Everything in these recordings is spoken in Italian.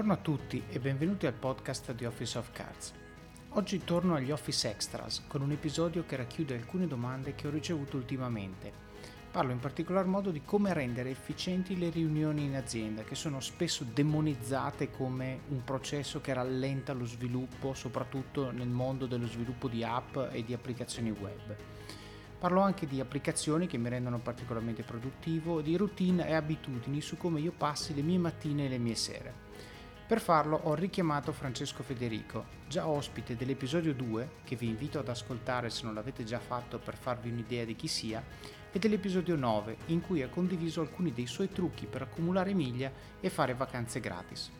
Buongiorno a tutti e benvenuti al podcast di Office of Cards. Oggi torno agli Office Extras con un episodio che racchiude alcune domande che ho ricevuto ultimamente. Parlo in particolar modo di come rendere efficienti le riunioni in azienda, che sono spesso demonizzate come un processo che rallenta lo sviluppo, soprattutto nel mondo dello sviluppo di app e di applicazioni web. Parlo anche di applicazioni che mi rendono particolarmente produttivo, di routine e abitudini su come io passi le mie mattine e le mie sere. Per farlo ho richiamato Francesco Federico, già ospite dell'episodio 2, che vi invito ad ascoltare se non l'avete già fatto per farvi un'idea di chi sia, e dell'episodio 9, in cui ha condiviso alcuni dei suoi trucchi per accumulare miglia e fare vacanze gratis.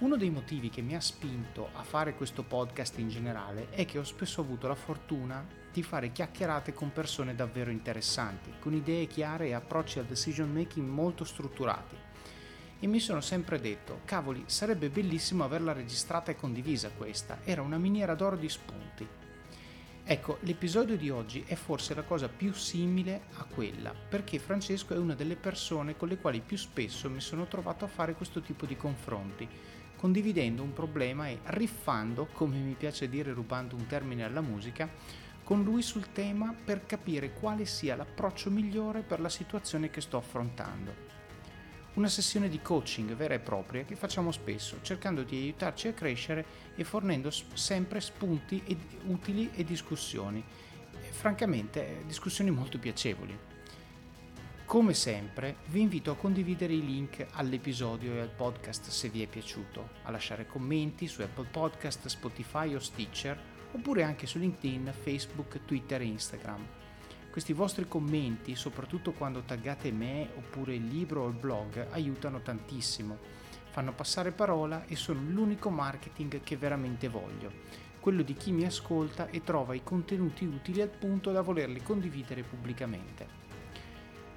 Uno dei motivi che mi ha spinto a fare questo podcast in generale è che ho spesso avuto la fortuna di fare chiacchierate con persone davvero interessanti, con idee chiare e approcci al decision making molto strutturati e mi sono sempre detto, cavoli, sarebbe bellissimo averla registrata e condivisa questa, era una miniera d'oro di spunti. Ecco, l'episodio di oggi è forse la cosa più simile a quella, perché Francesco è una delle persone con le quali più spesso mi sono trovato a fare questo tipo di confronti, condividendo un problema e riffando, come mi piace dire rubando un termine alla musica, con lui sul tema per capire quale sia l'approccio migliore per la situazione che sto affrontando una sessione di coaching vera e propria che facciamo spesso, cercando di aiutarci a crescere e fornendo sempre spunti ed utili e discussioni, e, francamente discussioni molto piacevoli. Come sempre, vi invito a condividere i link all'episodio e al podcast se vi è piaciuto, a lasciare commenti su Apple Podcast, Spotify o Stitcher, oppure anche su LinkedIn, Facebook, Twitter e Instagram. Questi vostri commenti, soprattutto quando taggate me oppure il libro o il blog, aiutano tantissimo. Fanno passare parola e sono l'unico marketing che veramente voglio, quello di chi mi ascolta e trova i contenuti utili al punto da volerli condividere pubblicamente.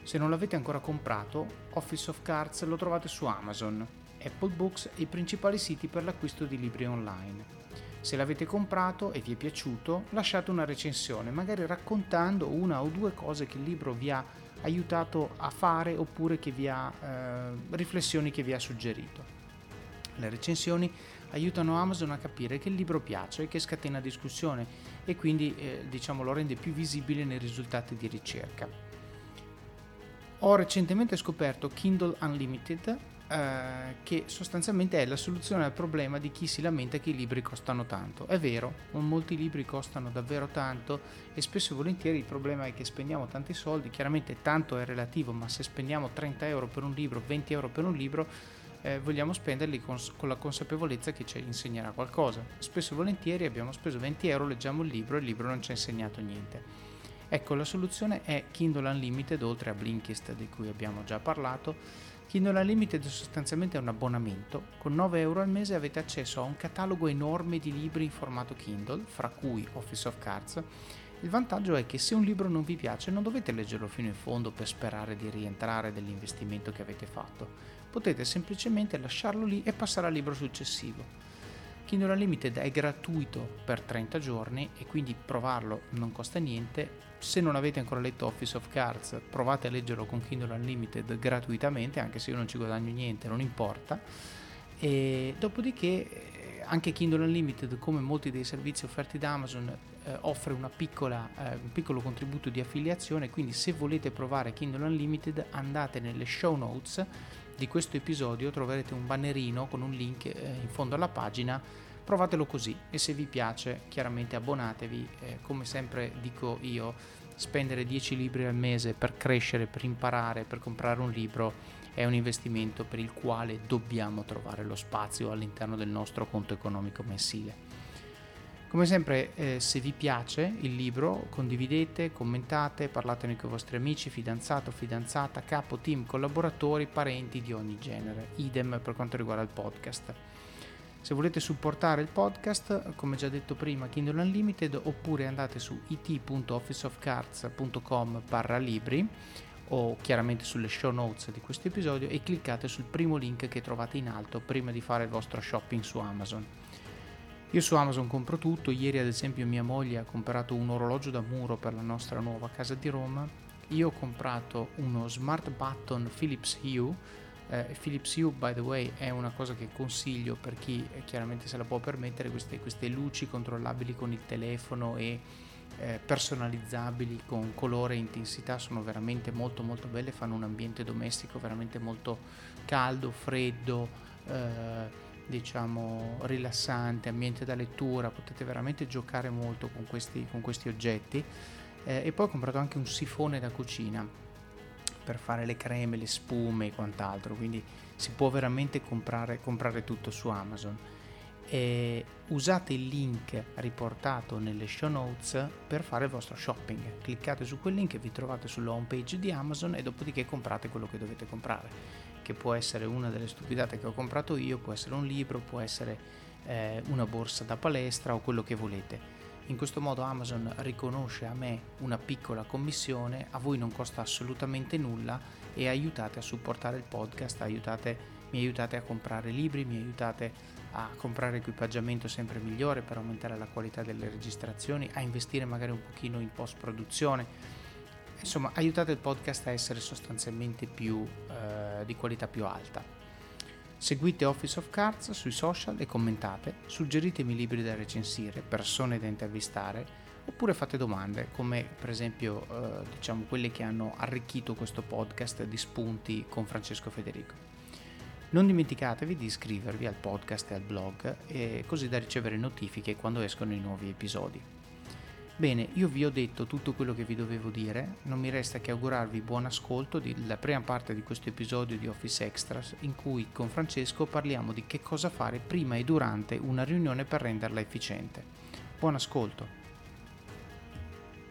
Se non l'avete ancora comprato, Office of Cards lo trovate su Amazon, Apple Books e i principali siti per l'acquisto di libri online. Se l'avete comprato e vi è piaciuto, lasciate una recensione, magari raccontando una o due cose che il libro vi ha aiutato a fare oppure che vi ha, eh, riflessioni che vi ha suggerito. Le recensioni aiutano Amazon a capire che il libro piace e che scatena discussione e quindi eh, diciamo, lo rende più visibile nei risultati di ricerca. Ho recentemente scoperto Kindle Unlimited eh, che sostanzialmente è la soluzione al problema di chi si lamenta che i libri costano tanto. È vero, molti libri costano davvero tanto e spesso e volentieri il problema è che spendiamo tanti soldi, chiaramente tanto è relativo, ma se spendiamo 30 euro per un libro, 20 euro per un libro, eh, vogliamo spenderli con, con, la consapevolezza che ci insegnerà qualcosa. Spesso e volentieri abbiamo speso 20 euro, leggiamo il libro e il libro non ci ha insegnato niente. Ecco, la soluzione è Kindle Unlimited, oltre a Blinkist di cui abbiamo già parlato, Kindle Unlimited sostanzialmente è un abbonamento, con 9 euro al mese avete accesso a un catalogo enorme di libri in formato Kindle, fra cui Office of Cards. Il vantaggio è che se un libro non vi piace non dovete leggerlo fino in fondo per sperare di rientrare dell'investimento che avete fatto, potete semplicemente lasciarlo lì e passare al libro successivo. Kindle Unlimited è gratuito per 30 giorni e quindi provarlo non costa niente. Se non avete ancora letto Office of Cards, provate a leggerlo con Kindle Unlimited gratuitamente, anche se io non ci guadagno niente, non importa. E dopodiché anche Kindle Unlimited, come molti dei servizi offerti da Amazon, eh, offre piccola, eh, un piccolo contributo di affiliazione, quindi se volete provare Kindle Unlimited andate nelle show notes di questo episodio troverete un bannerino con un link eh, in fondo alla pagina provatelo così e se vi piace chiaramente abbonatevi eh, come sempre dico io spendere 10 libri al mese per crescere per imparare per comprare un libro è un investimento per il quale dobbiamo trovare lo spazio all'interno del nostro conto economico mensile come sempre, eh, se vi piace il libro, condividete, commentate, parlatene con i vostri amici, fidanzato, fidanzata, capo, team, collaboratori, parenti di ogni genere. Idem per quanto riguarda il podcast. Se volete supportare il podcast, come già detto prima, Kindle Unlimited, oppure andate su it.officeofcards.com barra libri o chiaramente sulle show notes di questo episodio e cliccate sul primo link che trovate in alto prima di fare il vostro shopping su Amazon. Io su Amazon compro tutto, ieri ad esempio mia moglie ha comprato un orologio da muro per la nostra nuova casa di Roma, io ho comprato uno smart button Philips Hue Eh, Philips Hue, by the way, è una cosa che consiglio per chi eh, chiaramente se la può permettere, queste, queste luci controllabili con il telefono e eh, personalizzabili con colore e intensità sono veramente molto molto belle, fanno un ambiente domestico veramente molto caldo, freddo, eh, diciamo rilassante, ambiente da lettura, potete veramente giocare molto con questi, con questi oggetti. Eh, e poi ho comprato anche un sifone da cucina per fare le creme, le spume e quant'altro, quindi si può veramente comprare, comprare tutto su Amazon. E usate il link riportato nelle show notes per fare il vostro shopping. Cliccate su quel link e vi trovate sulla home page di Amazon e dopodiché comprate quello che dovete comprare, che può essere una delle stupidate che ho comprato io, può essere un libro, può essere eh, una borsa da palestra o quello che volete in questo modo Amazon riconosce a me una piccola commissione, a voi non costa assolutamente nulla e aiutate a supportare il podcast, aiutate, mi aiutate a comprare libri, mi aiutate a comprare equipaggiamento sempre migliore per aumentare la qualità delle registrazioni, a investire magari un pochino in post produzione. Insomma, aiutate il podcast a essere sostanzialmente più eh, di qualità più alta. Seguite Office of Cards sui social e commentate, suggeritemi libri da recensire, persone da intervistare, oppure fate domande, come per esempio eh, diciamo quelle che hanno arricchito questo podcast di spunti con Francesco Federico. Non dimenticatevi di iscrivervi al podcast e al blog, eh, così da ricevere notifiche quando escono i nuovi episodi. Bene, io vi ho detto tutto quello che vi dovevo dire, non mi resta che augurarvi buon ascolto della prima parte di questo episodio di Office Extras in cui con Francesco parliamo di che cosa fare prima e durante una riunione per renderla efficiente. Buon ascolto!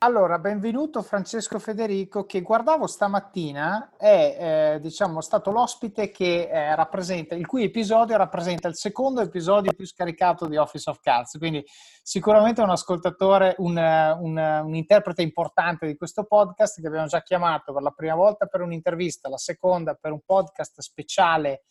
Allora, benvenuto Francesco Federico che guardavo stamattina è eh, diciamo, stato l'ospite che eh, rappresenta, il cui episodio rappresenta il secondo episodio più scaricato di Office of Cards, quindi sicuramente un ascoltatore, un, un, un interprete importante di questo podcast che abbiamo già chiamato per la prima volta per un'intervista, la seconda per un podcast speciale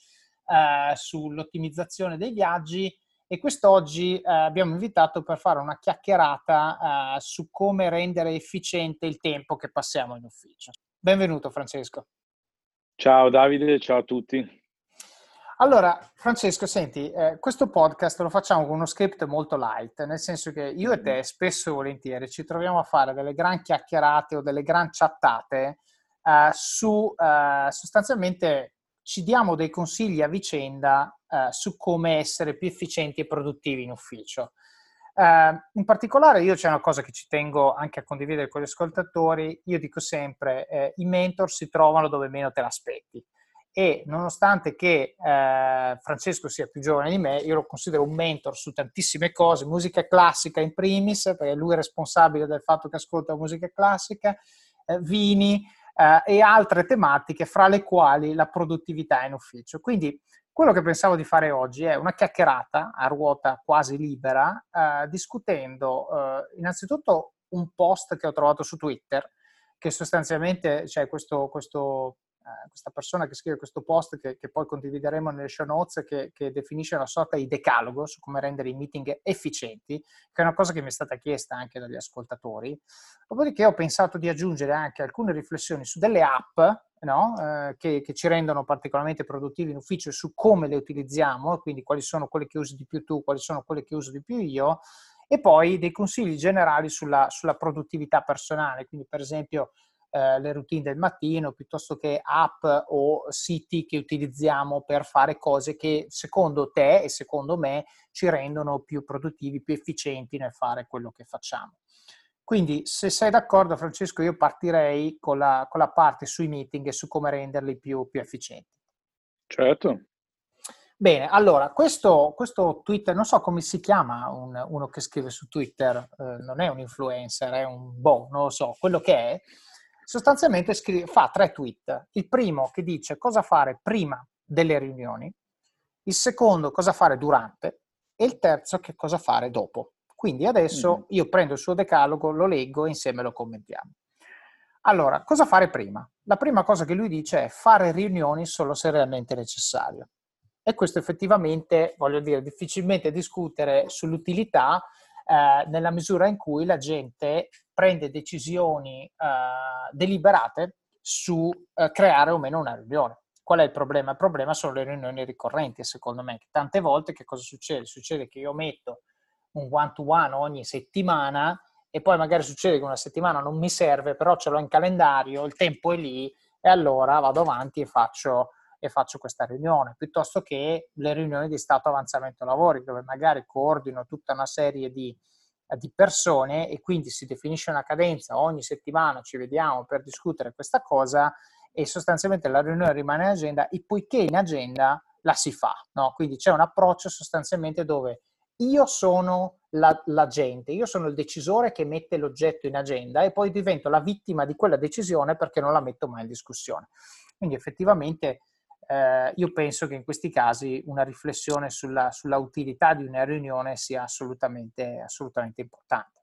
eh, sull'ottimizzazione dei viaggi e quest'oggi eh, abbiamo invitato per fare una chiacchierata eh, su come rendere efficiente il tempo che passiamo in ufficio. Benvenuto Francesco. Ciao Davide, ciao a tutti. Allora, Francesco, senti, eh, questo podcast lo facciamo con uno script molto light, nel senso che io e te mm-hmm. spesso e volentieri ci troviamo a fare delle gran chiacchierate o delle gran chattate eh, su eh, sostanzialmente ci diamo dei consigli a vicenda eh, su come essere più efficienti e produttivi in ufficio. Eh, in particolare io c'è una cosa che ci tengo anche a condividere con gli ascoltatori, io dico sempre eh, i mentor si trovano dove meno te l'aspetti e nonostante che eh, Francesco sia più giovane di me, io lo considero un mentor su tantissime cose, musica classica in primis, perché lui è responsabile del fatto che ascolta musica classica, eh, vini, eh, e altre tematiche, fra le quali la produttività in ufficio. Quindi quello che pensavo di fare oggi è una chiacchierata a ruota quasi libera, eh, discutendo eh, innanzitutto un post che ho trovato su Twitter, che sostanzialmente c'è cioè questo, questo eh, questa persona che scrive questo post che, che poi condivideremo nelle show notes che, che, definisce una sorta di decalogo su come rendere i meeting efficienti, che è una cosa che mi è stata chiesta anche dagli ascoltatori. Dopodiché ho pensato di aggiungere anche alcune riflessioni su delle app no? eh, che, che, ci rendono particolarmente produttivi in ufficio e su come le utilizziamo, quindi quali sono quelle che usi di più tu, quali sono quelle che uso di più io, e poi dei consigli generali sulla, sulla produttività personale, quindi per esempio eh, le routine del mattino piuttosto che app o siti che utilizziamo per fare cose che secondo te e secondo me ci rendono più produttivi, più efficienti nel fare quello che facciamo. Quindi, se sei d'accordo, Francesco, io partirei con la, con la parte sui meeting e su come renderli più, più efficienti. Certo. Bene, allora, questo, questo, Twitter, non so come si chiama un, uno che scrive su Twitter, eh, non è un influencer, è un boh, non lo so, quello che è, sostanzialmente scrive, fa tre tweet. Il primo che dice cosa fare prima delle riunioni, il secondo cosa fare durante e il terzo che cosa fare dopo. Quindi adesso mm-hmm. io prendo il suo decalogo, lo leggo e insieme lo commentiamo. Allora, cosa fare prima? La prima cosa che lui dice è fare riunioni solo se realmente necessario. E questo effettivamente, voglio dire, difficilmente discutere sull'utilità eh, nella misura in cui la gente prende decisioni eh, deliberate su eh, creare o meno una riunione. Qual è il problema? Il problema sono le riunioni ricorrenti, secondo me. Tante volte che cosa succede? Succede che io metto un one-to-one ogni settimana e poi magari succede che una settimana non mi serve, però ce l'ho in calendario, il tempo è lì e allora vado avanti e faccio, e faccio questa riunione, piuttosto che le riunioni di stato avanzamento lavori, dove magari coordino tutta una serie di, di persone e quindi si definisce una cadenza, ogni settimana ci vediamo per discutere questa cosa e sostanzialmente la riunione rimane in agenda e poiché in agenda la si fa, no? quindi c'è un approccio sostanzialmente dove io sono la, l'agente, io sono il decisore che mette l'oggetto in agenda e poi divento la vittima di quella decisione perché non la metto mai in discussione. Quindi effettivamente eh, io penso che in questi casi una riflessione sulla, sulla utilità di una riunione sia assolutamente, assolutamente importante.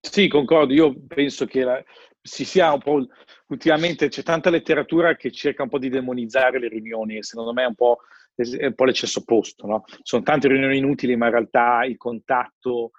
Sì, concordo. Io penso che la, si sia un po' ultimamente c'è tanta letteratura che cerca un po' di demonizzare le riunioni e secondo me è un po' è un po' l'eccesso opposto, no? Sono tante riunioni inutili, ma in realtà il contatto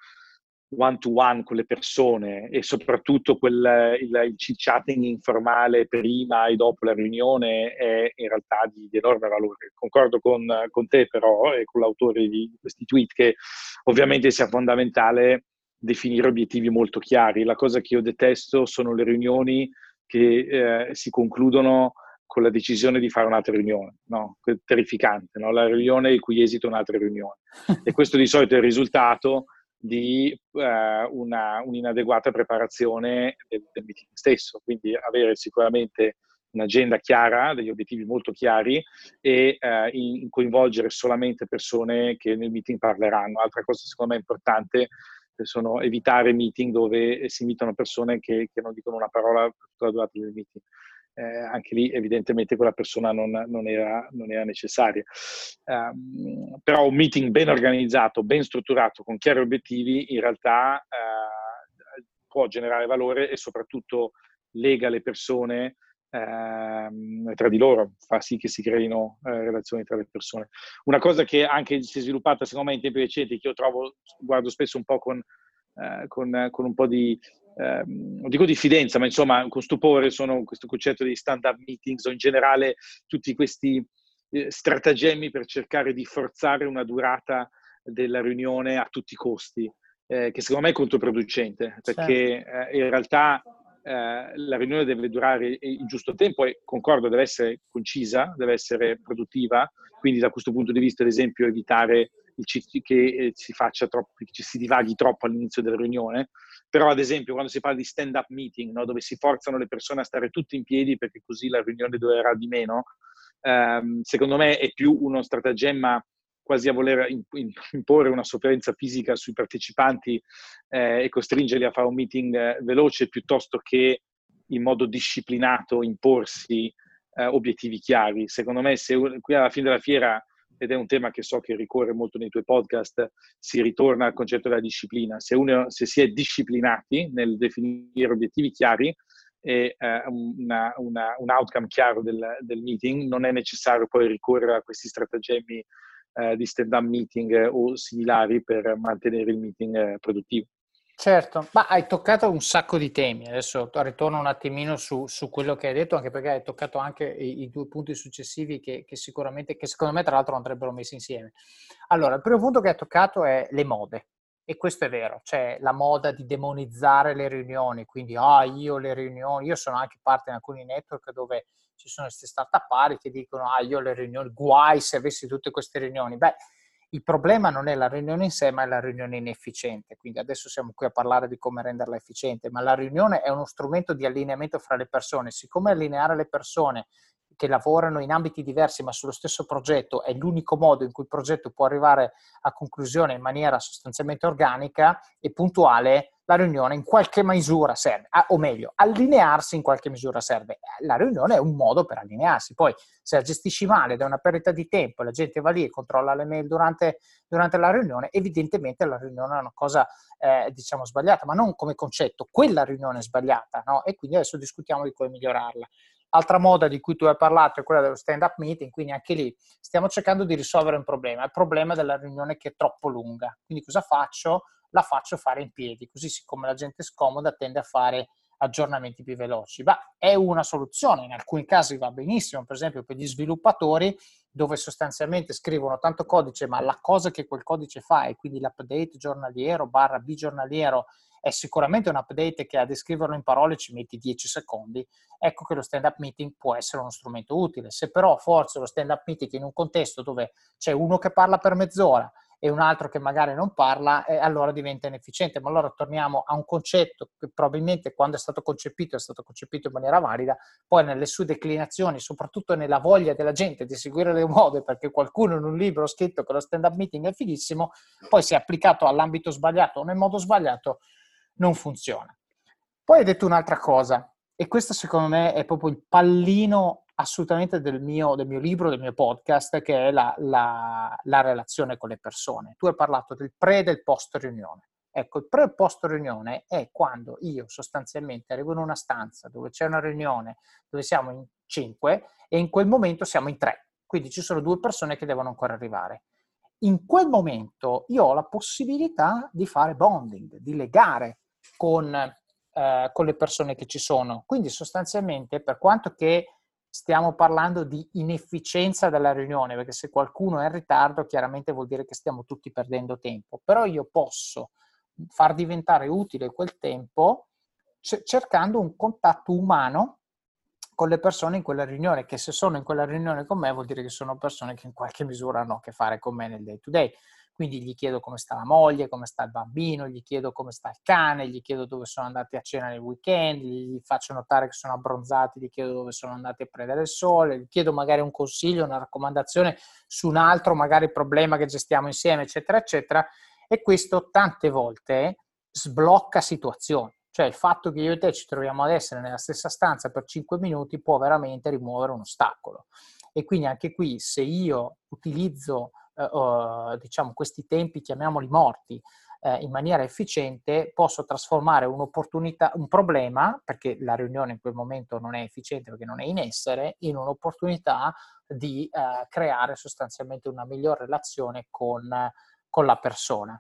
one to one con le persone e soprattutto quel, il, il chatting informale prima e dopo la riunione è in realtà di, di enorme valore. Concordo con, con, te però e con l'autore di questi tweet che ovviamente sia fondamentale definire obiettivi molto chiari. La cosa che io detesto sono le riunioni che eh, si concludono con la decisione di fare un'altra riunione, no? terrificante, no? la riunione il cui esito è un'altra riunione. E questo di solito è il risultato di eh, una, un'inadeguata preparazione del, del, meeting stesso, quindi avere sicuramente un'agenda chiara, degli obiettivi molto chiari e eh, in, coinvolgere solamente persone che nel meeting parleranno. Altra cosa secondo me importante sono evitare meeting dove si invitano persone che, che non dicono una parola per tutta la durata del meeting eh, anche lì evidentemente quella persona non, non, era, non era, necessaria. Um, però un meeting ben organizzato, ben strutturato, con chiari obiettivi, in realtà uh, può generare valore e soprattutto lega le persone ehm, tra di loro, fa sì che si creino eh, relazioni tra le persone. Una cosa che anche si è sviluppata secondo me in tempi recenti, che io trovo, guardo spesso un po' con, eh, con, con un po' di, eh, non dico diffidenza, ma insomma con stupore sono questo concetto di stand-up meetings o in generale tutti questi eh, stratagemmi per cercare di forzare una durata della riunione a tutti i costi, eh, che secondo me è controproducente, perché certo. in realtà eh, la riunione deve durare il giusto tempo e concordo, deve essere concisa, deve essere produttiva, quindi da questo punto di vista, ad esempio, evitare che eh, si troppo, che si divaghi troppo all'inizio della riunione, però ad esempio quando si parla di stand-up meeting, no, dove si forzano le persone a stare tutte in piedi perché così la riunione durerà di meno, ehm, secondo me è più uno stratagemma quasi a voler imporre una sofferenza fisica sui partecipanti eh, e costringerli a fare un meeting eh, veloce piuttosto che in modo disciplinato imporsi eh, obiettivi chiari. Secondo me se qui alla fine della fiera ed è un tema che so che ricorre molto nei tuoi podcast, si ritorna al concetto della disciplina. Se, uno, se si è disciplinati nel definire obiettivi chiari e eh, una, una, un outcome chiaro del, del, meeting, non è necessario poi ricorrere a questi stratagemmi eh, di stand-up meeting o similari per mantenere il meeting eh, produttivo. Certo, ma hai toccato un sacco di temi, adesso ritorno un attimino su, su quello che hai detto, anche perché hai toccato anche i, i due punti successivi che, che, sicuramente, che secondo me tra l'altro andrebbero messi insieme. Allora, il primo punto che hai toccato è le mode, e questo è vero, cioè la moda di demonizzare le riunioni, quindi ah io le riunioni, io sono anche parte in alcuni network dove ci sono queste start-up pari che dicono ah io le riunioni, guai se avessi tutte queste riunioni, beh il problema non è la riunione in sé, ma è la riunione inefficiente. Quindi adesso siamo qui a parlare di come renderla efficiente, ma la riunione è uno strumento di allineamento fra le persone. Siccome allineare le persone che lavorano in ambiti diversi ma sullo stesso progetto è l'unico modo in cui il progetto può arrivare a conclusione in maniera sostanzialmente organica e puntuale, la riunione in qualche misura serve, o meglio, allinearsi in qualche misura serve. La riunione è un modo per allinearsi. Poi, se la gestisci male è una perdita di tempo, la gente va lì e controlla le mail durante, durante la riunione, evidentemente la riunione è una cosa, eh, diciamo, sbagliata, ma non come concetto. Quella riunione è sbagliata, no? E quindi adesso discutiamo di come migliorarla. Altra moda di cui tu hai parlato è quella dello stand-up meeting, quindi anche lì stiamo cercando di risolvere un problema, il problema della riunione che è troppo lunga. Quindi cosa faccio? La faccio fare in piedi, così siccome la gente è scomoda tende a fare aggiornamenti più veloci. Ma è una soluzione, in alcuni casi va benissimo, per esempio per gli sviluppatori dove sostanzialmente scrivono tanto codice, ma la cosa che quel codice fa, e quindi l'update giornaliero barra bigiornaliero, è sicuramente un update che a descriverlo in parole ci metti 10 secondi, ecco che lo stand-up meeting può essere uno strumento utile. Se però forse lo stand-up meeting in un contesto dove c'è uno che parla per mezz'ora e un altro che magari non parla, eh, allora diventa inefficiente. Ma allora torniamo a un concetto che probabilmente quando è stato concepito è stato concepito in maniera valida, poi nelle sue declinazioni, soprattutto nella voglia della gente di seguire le mode, perché qualcuno in un libro ha scritto che lo stand-up meeting è fighissimo, poi si è applicato all'ambito sbagliato o nel modo sbagliato, non funziona. Poi hai detto un'altra cosa, e questo secondo me è proprio il pallino assolutamente del mio, del mio libro, del mio podcast, che è la, la, la, relazione con le persone. Tu hai parlato del pre e del post riunione. Ecco, il pre e post riunione è quando io sostanzialmente arrivo in una stanza dove c'è una riunione, dove siamo in cinque e in quel momento siamo in tre. Quindi ci sono due persone che devono ancora arrivare. In quel momento io ho la possibilità di fare bonding, di legare con, eh, con le persone che ci sono. Quindi sostanzialmente, per quanto che stiamo parlando di inefficienza della riunione, perché se qualcuno è in ritardo chiaramente vuol dire che stiamo tutti perdendo tempo, però io posso far diventare utile quel tempo cercando un contatto umano con le persone in quella riunione, che se sono in quella riunione con me vuol dire che sono persone che in qualche misura hanno a che fare con me nel day to day. Quindi gli chiedo come sta la moglie, come sta il bambino, gli chiedo come sta il cane, gli chiedo dove sono andati a cena nel weekend, gli faccio notare che sono abbronzati, gli chiedo dove sono andati a prendere il sole, gli chiedo magari un consiglio, una raccomandazione su un altro magari problema che gestiamo insieme, eccetera, eccetera. E questo tante volte sblocca situazioni. Cioè il fatto che io e te ci troviamo ad essere nella stessa stanza per 5 minuti può veramente rimuovere un ostacolo. E quindi anche qui se io utilizzo eh, diciamo, questi tempi, chiamiamoli morti, eh, in maniera efficiente, posso trasformare un'opportunità, un problema, perché la riunione in quel momento non è efficiente perché non è in essere, in un'opportunità di eh, creare sostanzialmente una migliore relazione con, con la persona.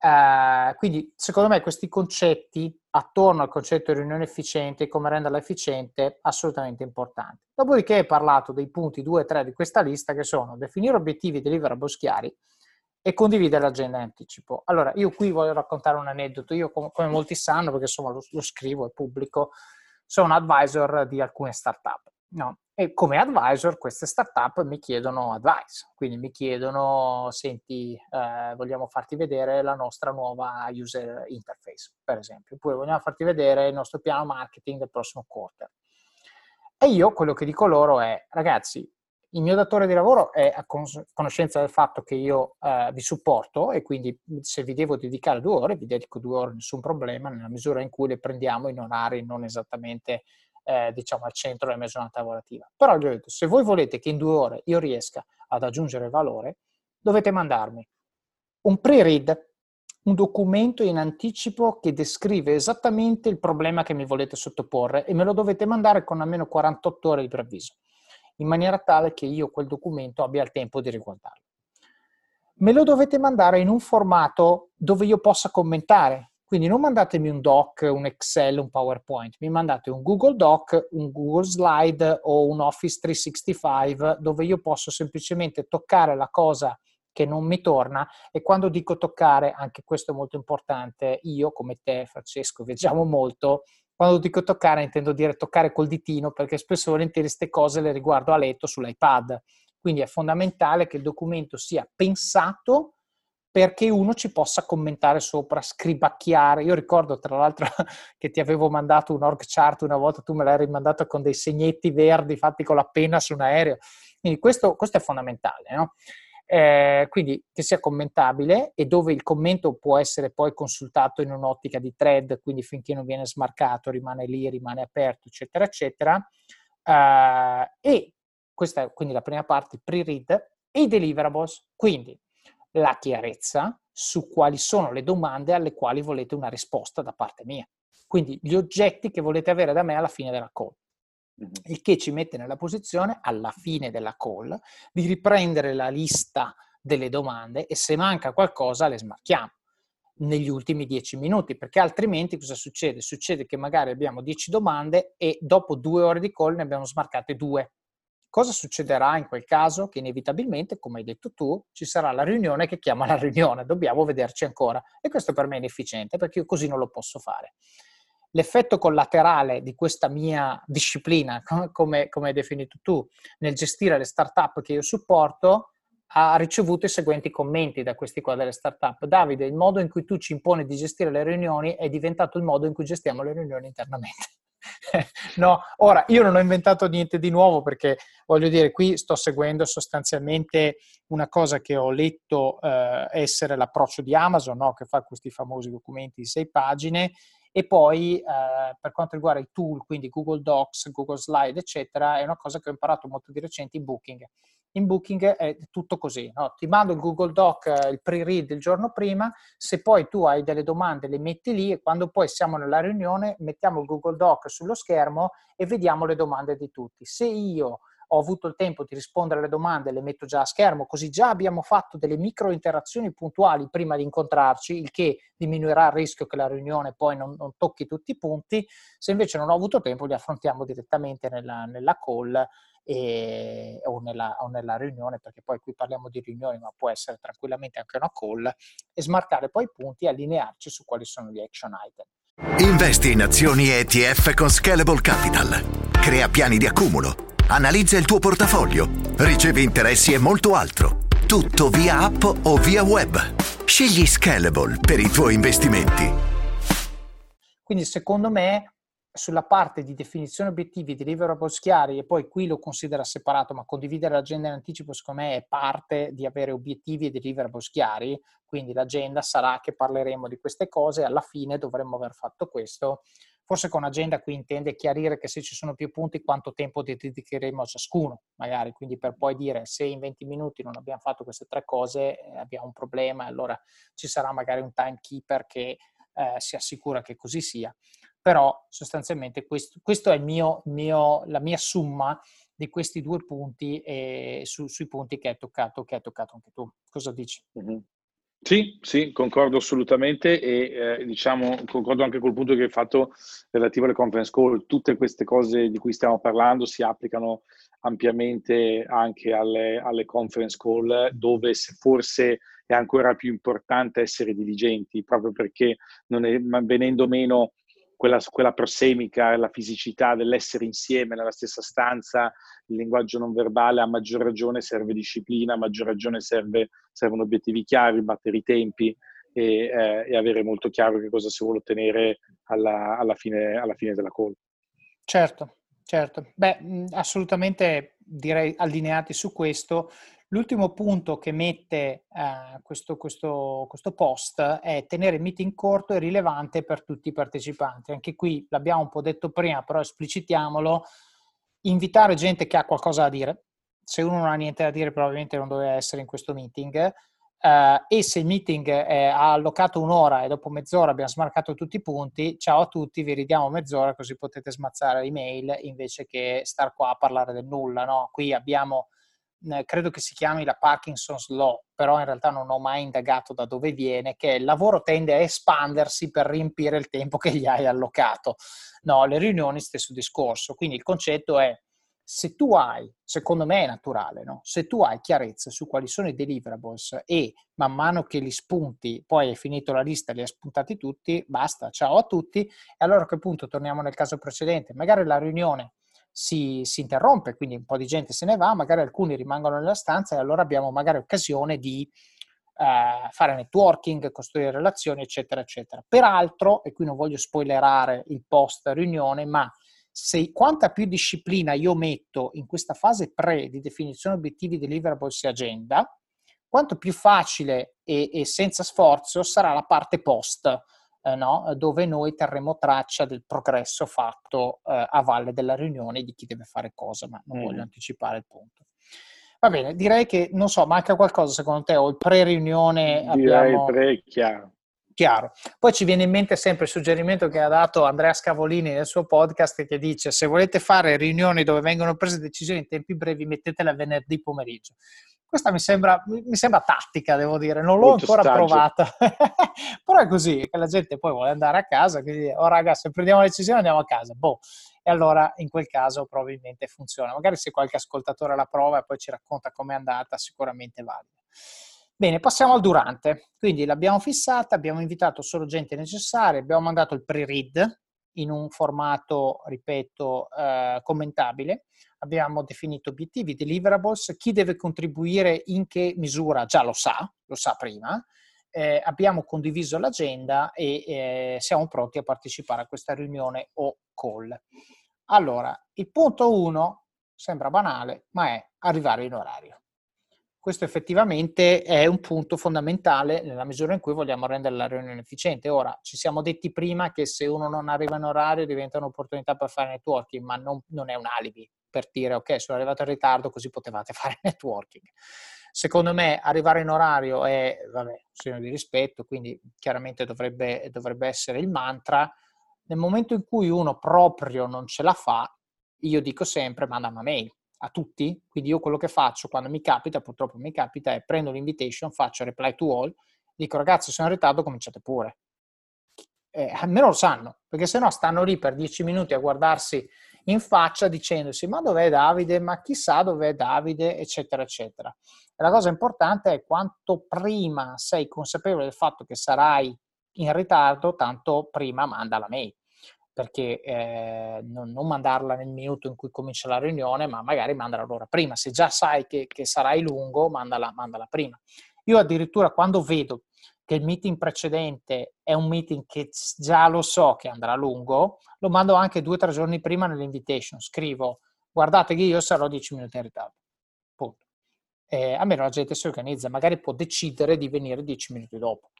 Uh, quindi secondo me questi concetti attorno al concetto di riunione efficiente e come renderla efficiente assolutamente importanti. Dopodiché hai parlato dei punti 2 e 3 di questa lista che sono definire obiettivi e deliverables chiari e condividere l'agenda in anticipo. Allora, io qui voglio raccontare un aneddoto. Io, come molti sanno, perché insomma lo, lo scrivo, è pubblico, sono advisor di alcune startup. No? E come advisor queste startup mi chiedono advice, quindi mi chiedono, senti, eh, vogliamo farti vedere la nostra nuova user interface, per esempio, oppure vogliamo farti vedere il nostro piano marketing del prossimo quarter. E io quello che dico loro è, ragazzi, il mio datore di lavoro è a conoscenza del fatto che io eh, vi supporto e quindi se vi devo dedicare due ore, vi dedico due ore, nessun problema, nella misura in cui le prendiamo in orari non esattamente eh, diciamo al centro della mia giornata lavorativa. Però gli ho detto, se voi volete che in due ore io riesca ad aggiungere valore, dovete mandarmi un pre-read, un documento in anticipo che descrive esattamente il problema che mi volete sottoporre e me lo dovete mandare con almeno 48 ore di preavviso, in maniera tale che io quel documento abbia il tempo di riguardarlo. Me lo dovete mandare in un formato dove io possa commentare, quindi non mandatemi un doc, un Excel, un PowerPoint, mi mandate un Google Doc, un Google Slide o un Office 365 dove io posso semplicemente toccare la cosa che non mi torna e quando dico toccare, anche questo è molto importante, io come te Francesco viaggiamo molto, quando dico toccare intendo dire toccare col ditino perché spesso e volentieri queste cose le riguardo a letto sull'iPad. Quindi è fondamentale che il documento sia pensato perché uno ci possa commentare sopra, scribacchiare. Io ricordo tra l'altro che ti avevo mandato un org chart una volta, tu me l'hai rimandato con dei segnetti verdi fatti con la penna su un aereo. Quindi questo, questo è fondamentale, no? eh, quindi che sia commentabile e dove il commento può essere poi consultato in un'ottica di thread, quindi finché non viene smarcato rimane lì, rimane aperto, eccetera, eccetera. Eh, e questa è quindi la prima parte, pre-read, e i deliverables, quindi la chiarezza su quali sono le domande alle quali volete una risposta da parte mia. Quindi gli oggetti che volete avere da me alla fine della call. Il che ci mette nella posizione, alla fine della call, di riprendere la lista delle domande e se manca qualcosa le smarchiamo. negli ultimi dieci minuti, perché altrimenti cosa succede? Succede che magari abbiamo dieci domande e dopo due ore di call ne abbiamo smarcate due. Cosa succederà in quel caso? Che inevitabilmente, come hai detto tu, ci sarà la riunione che chiama la riunione, dobbiamo vederci ancora. E questo per me è inefficiente perché io così non lo posso fare. L'effetto collaterale di questa mia disciplina, come, come hai definito tu, nel gestire le startup che io supporto, ha ricevuto i seguenti commenti da questi qua delle startup. Davide, il modo in cui tu ci imponi di gestire le riunioni è diventato il modo in cui gestiamo le riunioni internamente. No, ora io non ho inventato niente di nuovo perché voglio dire, qui sto seguendo sostanzialmente una cosa che ho letto eh, essere l'approccio di Amazon, no? che fa questi famosi documenti di sei pagine e poi eh, per quanto riguarda i tool, quindi Google Docs, Google Slide, eccetera, è una cosa che ho imparato molto di recente in Booking. In Booking è tutto così, no? ti mando il Google Doc, eh, il pre-read il giorno prima, se poi tu hai delle domande le metti lì e quando poi siamo nella riunione mettiamo il Google Doc sullo schermo e vediamo le domande di tutti. Se io ho avuto il tempo di rispondere alle domande, le metto già a schermo, così già abbiamo fatto delle micro interazioni puntuali prima di incontrarci, il che diminuirà il rischio che la riunione poi non, non tocchi tutti i punti. Se invece non ho avuto tempo, li affrontiamo direttamente nella, nella call e, o, nella, o, nella, riunione, perché poi qui parliamo di riunioni, ma può essere tranquillamente anche una call, e smarcare poi i punti e allinearci su quali sono gli action item. Investi in azioni ETF con Scalable Capital. Crea piani di accumulo Analizza il tuo portafoglio, ricevi interessi e molto altro. Tutto via app o via web. Scegli Scalable per i tuoi investimenti. Quindi secondo me sulla parte di definizione obiettivi, deliverables chiari e poi qui lo considera separato, ma condividere l'agenda in anticipo secondo me è parte di avere obiettivi e deliverables chiari, quindi l'agenda sarà che parleremo di queste cose, alla fine dovremmo aver fatto questo Forse con agenda qui intende chiarire che se ci sono più punti quanto tempo dedicheremo a ciascuno, magari, quindi per poi dire se in 20 minuti non abbiamo fatto queste tre cose eh, abbiamo un problema, allora ci sarà magari un timekeeper che eh, si assicura che così sia. Però sostanzialmente questo, questo è mio, mio, la mia somma di questi due punti e su, sui punti che hai toccato, che hai toccato anche tu. Cosa dici? Mm-hmm. Sì, sì, concordo assolutamente e eh, diciamo, concordo anche col punto che hai fatto relativo alle conference call. Tutte queste cose di cui stiamo parlando si applicano ampiamente anche alle, alle conference call dove forse è ancora più importante essere diligenti proprio perché non è, venendo meno quella, quella prosemica, la fisicità dell'essere insieme nella stessa stanza, il linguaggio non verbale, a maggior ragione serve disciplina, a maggior ragione serve, servono obiettivi chiari, battere i tempi e, eh, e, avere molto chiaro che cosa si vuole ottenere alla, alla, fine, alla fine della call. Certo, certo. Beh, assolutamente direi allineati su questo. L'ultimo punto che mette eh, questo, questo, questo, post è tenere il meeting corto e rilevante per tutti i partecipanti. Anche qui l'abbiamo un po' detto prima, però esplicitiamolo. Invitare gente che ha qualcosa da dire. Se uno non ha niente da dire, probabilmente non doveva essere in questo meeting. Uh, e se il meeting è, ha allocato un'ora e dopo mezz'ora abbiamo smarcato tutti i punti, ciao a tutti, vi ridiamo mezz'ora così potete smazzare l'email invece che star qua a parlare del nulla. No? Qui abbiamo credo che si chiami la Parkinson's Law, però in realtà non ho mai indagato da dove viene, che il lavoro tende a espandersi per riempire il tempo che gli hai allocato. No, le riunioni stesso discorso. Quindi il concetto è se tu hai, secondo me è naturale, no? se tu hai chiarezza su quali sono i deliverables e man mano che li spunti, poi hai finito la lista, li hai spuntati tutti, basta, ciao a tutti, e allora a quel punto torniamo nel caso precedente, magari la riunione si, si, interrompe, quindi un po' di gente se ne va, magari alcuni rimangono nella stanza e allora abbiamo magari occasione di eh, fare networking, costruire relazioni, eccetera, eccetera. Peraltro, e qui non voglio spoilerare il post riunione, ma se quanta più disciplina io metto in questa fase pre di definizione obiettivi deliverables e agenda, quanto più facile e, e senza sforzo sarà la parte post eh, no? dove noi terremo traccia del progresso fatto eh, a valle della riunione di chi deve fare cosa, ma non mm. voglio anticipare il punto. Va bene, direi che, non so, manca qualcosa secondo te o il pre-riunione Direi abbiamo... pre, chiaro. Chiaro. Poi ci viene in mente sempre il suggerimento che ha dato Andrea Scavolini nel suo podcast che dice se volete fare riunioni dove vengono prese decisioni in tempi brevi mettetela venerdì pomeriggio. Questa mi sembra, mi sembra tattica, devo dire, non l'ho Molto ancora saggio. provata. Però è così, che la gente poi vuole andare a casa, quindi, oh raga, se prendiamo la decisione andiamo a casa. Boh. E allora in quel caso probabilmente funziona. Magari se qualche ascoltatore la prova e poi ci racconta com'è andata, sicuramente vale. Bene, passiamo al durante. Quindi l'abbiamo fissata, abbiamo invitato solo gente necessaria, abbiamo mandato il pre-read in un formato, ripeto, eh, commentabile abbiamo definito obiettivi, deliverables, chi deve contribuire in che misura già lo sa, lo sa prima, eh, abbiamo condiviso l'agenda e eh, siamo pronti a partecipare a questa riunione o call. Allora, il punto 1 sembra banale, ma è arrivare in orario. Questo effettivamente è un punto fondamentale nella misura in cui vogliamo rendere la riunione efficiente. Ora, ci siamo detti prima che se uno non arriva in orario diventa un'opportunità per fare networking, ma non, non è un alibi per dire ok, sono arrivato in ritardo così potevate fare networking. Secondo me arrivare in orario è vabbè, un segno di rispetto, quindi chiaramente dovrebbe, dovrebbe essere il mantra. Nel momento in cui uno proprio non ce la fa, io dico sempre manda una mail a tutti, quindi io quello che faccio quando mi capita, purtroppo mi capita, è prendo l'invitation, faccio reply to all, dico ragazzi sono in ritardo, cominciate pure. Eh, almeno lo sanno, perché se no stanno lì per dieci minuti a guardarsi in faccia dicendosi ma dov'è Davide, ma chissà dov'è Davide, eccetera, eccetera. E la cosa importante è quanto prima sei consapevole del fatto che sarai in ritardo, tanto prima manda la mail perché eh, non, non, mandarla nel minuto in cui comincia la riunione, ma magari mandala l'ora prima. Se già sai che, che sarai lungo, mandala, mandala prima. Io addirittura quando vedo che il meeting precedente è un meeting che già lo so che andrà lungo, lo mando anche due o tre giorni prima nell'invitation. Scrivo, guardate che io sarò dieci minuti in ritardo. Punto. Eh, almeno la gente si organizza, magari può decidere di venire dieci minuti dopo.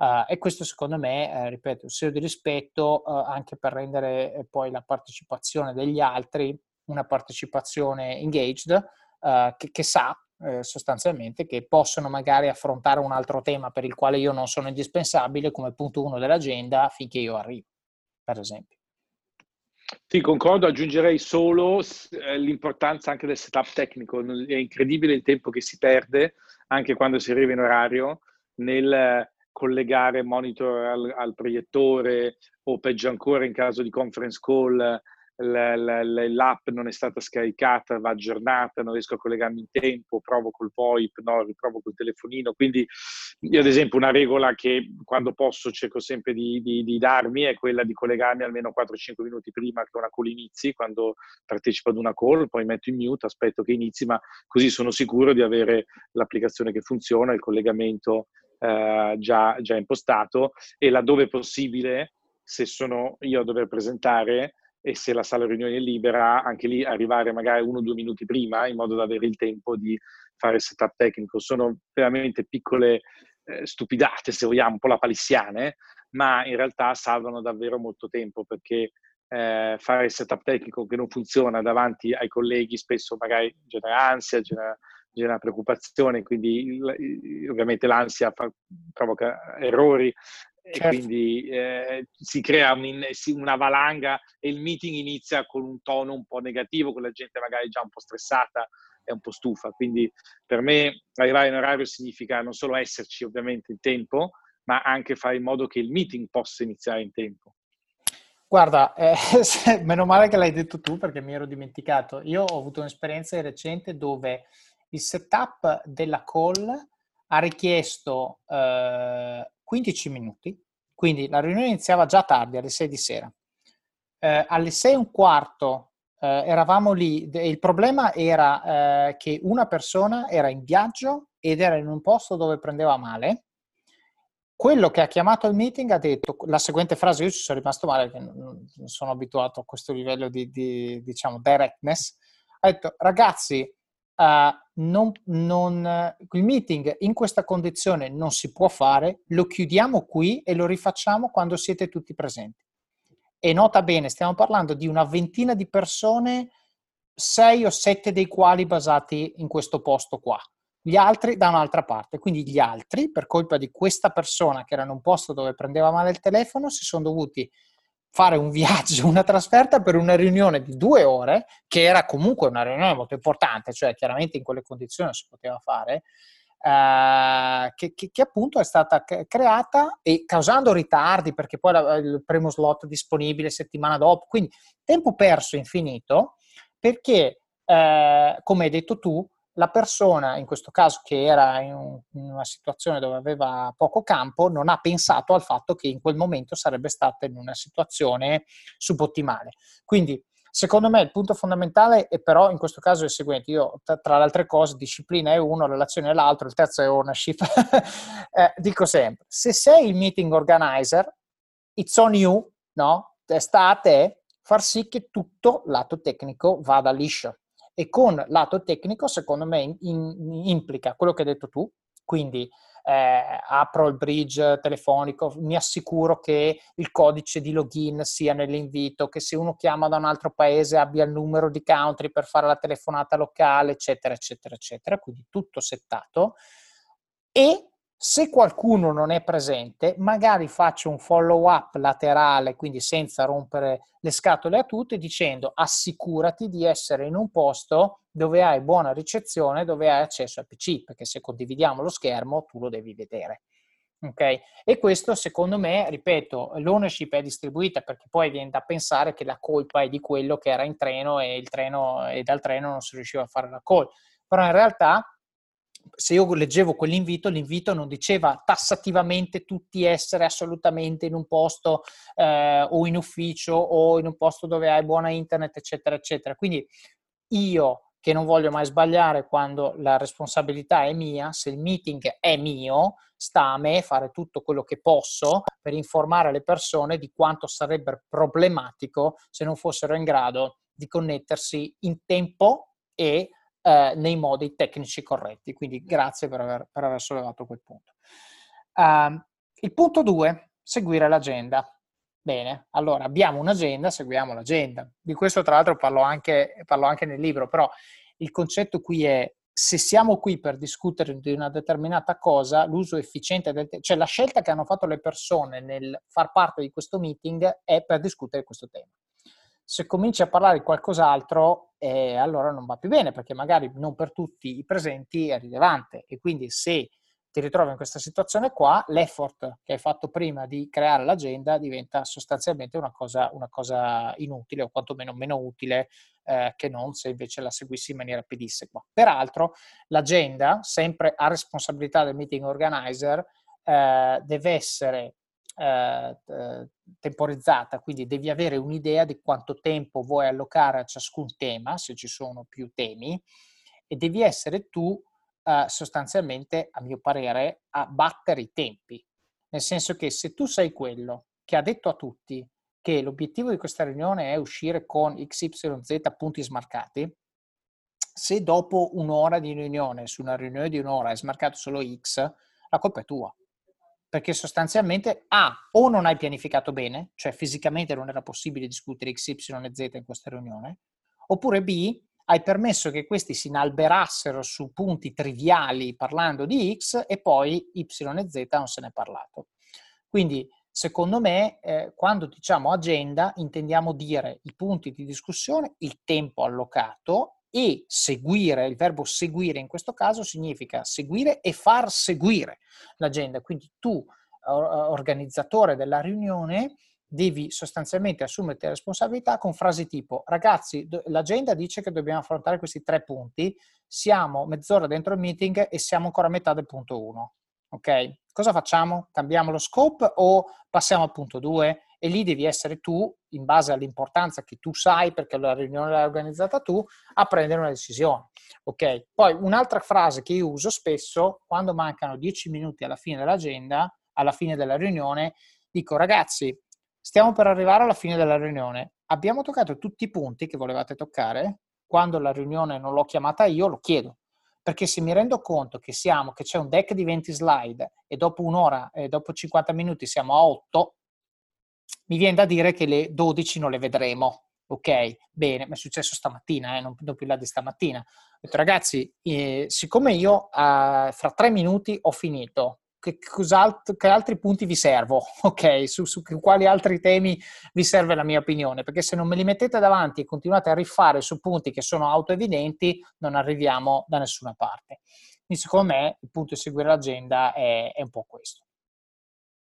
Uh, e questo secondo me, eh, ripeto, un segno di rispetto uh, anche per rendere eh, poi la partecipazione degli altri una partecipazione engaged, uh, che, che, sa eh, sostanzialmente che possono magari affrontare un altro tema per il quale io non sono indispensabile come punto uno dell'agenda finché io arrivo, per esempio. Sì, concordo, aggiungerei solo l'importanza anche del setup tecnico. È incredibile il tempo che si perde, anche quando si arriva in orario, nel collegare monitor al, al proiettore o peggio ancora in caso di conference call l'app non è stata scaricata, va aggiornata, non riesco a collegarmi in tempo, provo col VoIP, no, riprovo col telefonino. Quindi io ad esempio una regola che quando posso cerco sempre di, di, di darmi è quella di collegarmi almeno 4-5 minuti prima che una call inizi, quando partecipo ad una call, poi metto in mute, aspetto che inizi, ma così sono sicuro di avere l'applicazione che funziona, il collegamento eh, già, già impostato e laddove possibile, se sono io a dover presentare, e se la sala riunioni è libera, anche lì arrivare magari uno o due minuti prima in modo da avere il tempo di fare il setup tecnico. Sono veramente piccole eh, stupidate, se vogliamo, un po' la palissiane, ma in realtà salvano davvero molto tempo perché eh, fare il setup tecnico che non funziona davanti ai colleghi spesso magari genera ansia, genera, genera preoccupazione, quindi ovviamente l'ansia fa, provoca errori e certo. quindi eh, si crea un, una valanga e il meeting inizia con un tono un po' negativo, con la gente magari già un po' stressata e un po' stufa. Quindi per me arrivare in orario significa non solo esserci ovviamente in tempo, ma anche fare in modo che il meeting possa iniziare in tempo. Guarda, eh, meno male che l'hai detto tu perché mi ero dimenticato. Io ho avuto un'esperienza recente dove il setup della call ha richiesto eh, 15 minuti, quindi la riunione iniziava già tardi, alle 6 di sera. Eh, alle 6 e un quarto eh, eravamo lì, il problema era eh, che una persona era in viaggio ed era in un posto dove prendeva male. Quello che ha chiamato il meeting ha detto la seguente frase, io ci sono rimasto male, non sono abituato a questo livello di, di diciamo, directness, ha detto ragazzi, uh, non, non, il meeting in questa condizione non si può fare, lo chiudiamo qui e lo rifacciamo quando siete tutti presenti. E nota bene, stiamo parlando di una ventina di persone, sei o sette dei quali basati in questo posto qua. Gli altri da un'altra parte. Quindi gli altri, per colpa di questa persona che era in un posto dove prendeva male il telefono, si sono dovuti fare un viaggio, una trasferta per una riunione di due ore, che era comunque una riunione molto importante, cioè chiaramente in quelle condizioni si poteva fare, eh, che, che, che, appunto è stata creata e causando ritardi perché poi la, il primo slot disponibile settimana dopo, quindi tempo perso infinito perché, eh, come hai detto tu, la persona, in questo caso che era in, un, in, una situazione dove aveva poco campo, non ha pensato al fatto che in quel momento sarebbe stata in una situazione subottimale. Quindi Secondo me il punto fondamentale è però in questo caso il seguente, io tra le altre cose disciplina è uno, relazione è l'altro, il terzo è ownership, eh, dico sempre, se sei il meeting organizer, it's on you, no? Sta a te far sì che tutto lato tecnico vada liscio e con lato tecnico secondo me in, in, implica quello che hai detto tu, quindi eh, apro il bridge telefonico, mi assicuro che il codice di login sia nell'invito, che se uno chiama da un altro paese abbia il numero di country per fare la telefonata locale, eccetera, eccetera, eccetera. Quindi tutto settato. E se qualcuno non è presente, magari faccio un follow up laterale, quindi senza rompere le scatole a tutti, dicendo assicurati di essere in un posto dove hai buona ricezione, dove hai accesso al PC, perché se condividiamo lo schermo tu lo devi vedere. Ok? E questo secondo me, ripeto, l'ownership è distribuita perché poi viene da pensare che la colpa è di quello che era in treno e, treno, e dal treno non si riusciva a fare la call. Però in realtà se io leggevo quell'invito, l'invito non diceva tassativamente tutti essere assolutamente in un posto eh, o in ufficio o in un posto dove hai buona internet, eccetera, eccetera. Quindi io che non voglio mai sbagliare quando la responsabilità è mia, se il meeting è mio, sta a me fare tutto quello che posso per informare le persone di quanto sarebbe problematico se non fossero in grado di connettersi in tempo e eh, nei modi tecnici corretti. Quindi grazie per aver, per aver sollevato quel punto. Uh, il punto 2, seguire l'agenda. Bene, allora abbiamo un'agenda, seguiamo l'agenda. Di questo tra l'altro parlo anche, parlo anche nel libro, però il concetto qui è se siamo qui per discutere di una determinata cosa, l'uso efficiente del tempo, cioè la scelta che hanno fatto le persone nel far parte di questo meeting è per discutere questo tema se cominci a parlare di qualcos'altro, eh, allora non va più bene, perché magari non per tutti i presenti è rilevante. E quindi se ti ritrovi in questa situazione qua, l'effort che hai fatto prima di creare l'agenda diventa sostanzialmente una cosa, una cosa inutile, o quantomeno meno utile eh, che non se invece la seguissi in maniera pedissequa. Peraltro, l'agenda, sempre a responsabilità del meeting organizer, eh, deve essere eh, temporizzata, quindi devi avere un'idea di quanto tempo vuoi allocare a ciascun tema, se ci sono più temi, e devi essere tu eh, sostanzialmente, a mio parere, a battere i tempi. Nel senso che se tu sei quello che ha detto a tutti che l'obiettivo di questa riunione è uscire con XYZ punti smarcati, se dopo un'ora di riunione, su una riunione di un'ora, hai smarcato solo X, la colpa è tua perché sostanzialmente A, o non hai pianificato bene, cioè fisicamente non era possibile discutere X, Y e Z in questa riunione, oppure B, hai permesso che questi si inalberassero su punti triviali parlando di X e poi Y e Z non se ne è parlato. Quindi, secondo me, eh, quando diciamo agenda, intendiamo dire i punti di discussione, il tempo allocato e seguire, il verbo seguire in questo caso significa seguire e far seguire l'agenda. Quindi tu, organizzatore della riunione, devi sostanzialmente assumerti la responsabilità con frasi tipo ragazzi, l'agenda dice che dobbiamo affrontare questi tre punti, siamo mezz'ora dentro il meeting e siamo ancora a metà del punto 1. Ok? Cosa facciamo? Cambiamo lo scope o passiamo al punto 2? E lì devi essere tu, in base all'importanza che tu sai, perché la riunione l'hai organizzata tu, a prendere una decisione. Ok? Poi un'altra frase che io uso spesso, quando mancano 10 minuti alla fine dell'agenda, alla fine della riunione, dico ragazzi, stiamo per arrivare alla fine della riunione, abbiamo toccato tutti i punti che volevate toccare? Quando la riunione non l'ho chiamata io, lo chiedo perché se mi rendo conto che siamo, che c'è un deck di 20 slide e dopo un'ora e dopo 50 minuti siamo a 8, mi viene da dire che le 12 non le vedremo. Ok, bene, mi è successo stamattina, eh, non, non più là di stamattina. Ho detto, ragazzi, eh, siccome io eh, fra tre minuti ho finito, che, che, altri punti vi servo, ok? Su, su, quali altri temi vi serve la mia opinione, perché se non me li mettete davanti e continuate a rifare su punti che sono autoevidenti, non arriviamo da nessuna parte. Quindi secondo me il punto di seguire l'agenda è, è un po' questo.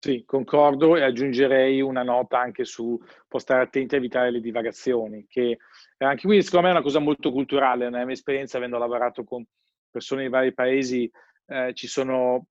Sì, concordo e aggiungerei una nota anche su un stare attenti a evitare le divagazioni, che anche qui secondo me è una cosa molto culturale, nella mia esperienza avendo lavorato con persone di vari paesi, eh, ci sono,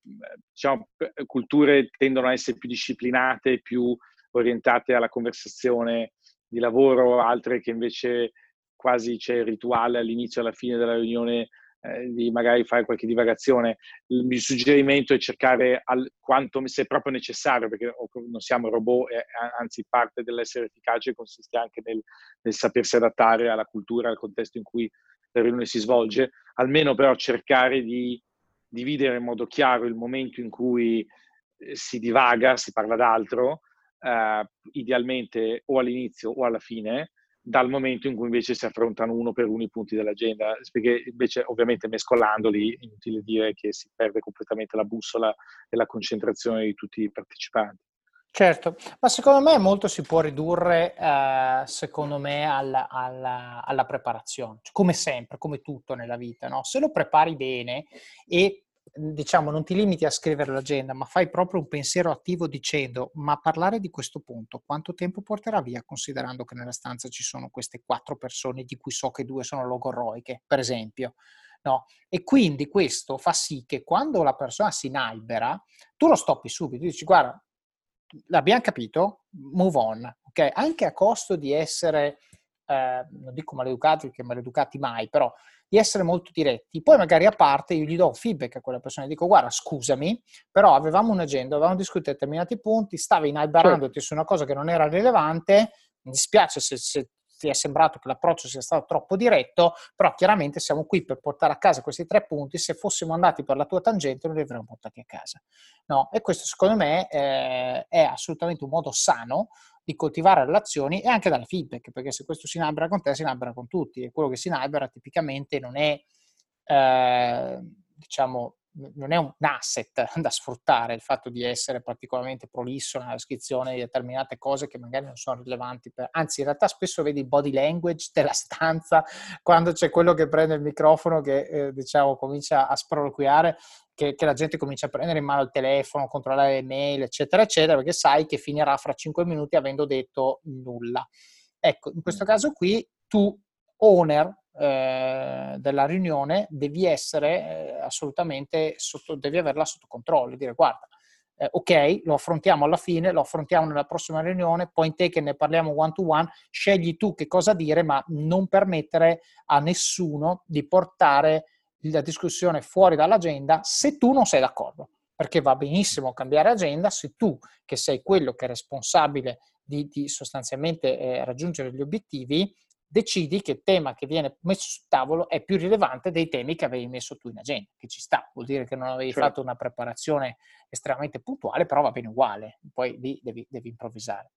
diciamo, culture tendono a essere più disciplinate, più orientate alla conversazione di lavoro, altre che invece quasi c'è il rituale all'inizio e alla fine della riunione eh, di magari fare qualche divagazione. Il mio suggerimento è cercare al, quanto se proprio necessario, perché non siamo robot, eh, anzi parte dell'essere efficace consiste anche nel, nel sapersi adattare alla cultura, al contesto in cui la riunione si svolge, almeno però cercare di dividere in modo chiaro il momento in cui eh, si divaga, si parla d'altro, eh, idealmente o all'inizio o alla fine, dal momento in cui invece si affrontano uno per uno i punti dell'agenda, perché invece ovviamente mescolandoli è inutile dire che si perde completamente la bussola e la concentrazione di tutti i partecipanti. Certo, ma secondo me molto si può ridurre, eh, secondo me, alla, alla, alla preparazione, cioè, come sempre, come tutto nella vita, no? Se lo prepari bene e diciamo, non ti limiti a scrivere l'agenda, ma fai proprio un pensiero attivo dicendo, ma parlare di questo punto, quanto tempo porterà via, considerando che nella stanza ci sono queste quattro persone di cui so che due sono logorroiche, per esempio. No? E quindi questo fa sì che quando la persona si inalbera, tu lo stoppi subito, dici, guarda, l'abbiamo capito, move on, ok? Anche a costo di essere, eh, non dico maleducati, perché maleducati mai, però di essere molto diretti. Poi magari a parte io gli do feedback a quella persona, dico guarda scusami, però avevamo un'agenda, avevamo discusso determinati punti, stavi inalberandoti su una cosa che non era rilevante, mi dispiace se, se ti è sembrato che l'approccio sia stato troppo diretto, però chiaramente siamo qui per portare a casa questi tre punti, se fossimo andati per la tua tangente non li avremmo portati a casa. No? E questo secondo me eh, è assolutamente un modo sano di coltivare relazioni e anche dare feedback, perché se questo si inabra con te, si inabra con tutti e quello che si inabra tipicamente non è, eh, diciamo, non è un asset da sfruttare il fatto di essere particolarmente prolisso nella descrizione di determinate cose che magari non sono rilevanti per... anzi in realtà spesso vedi il body language della stanza quando c'è quello che prende il microfono che eh, diciamo comincia a sproloquiare che, che, la gente comincia a prendere in mano il telefono, controllare le mail eccetera eccetera perché sai che finirà fra 5 minuti avendo detto nulla. Ecco in questo caso qui tu owner eh, della riunione devi essere eh, assolutamente sotto, devi averla sotto controllo, dire guarda, eh, ok, lo affrontiamo alla fine, lo affrontiamo nella prossima riunione, point taken, ne parliamo one to one, scegli tu che cosa dire, ma non permettere a nessuno di portare la discussione fuori dall'agenda se tu non sei d'accordo. Perché va benissimo cambiare agenda se tu, che sei quello che è responsabile di, di sostanzialmente eh, raggiungere gli obiettivi, decidi che il tema che viene messo sul tavolo è più rilevante dei temi che avevi messo tu in agenda, che ci sta, vuol dire che non avevi certo. fatto una preparazione estremamente puntuale, però va bene uguale, poi lì devi, devi improvvisare.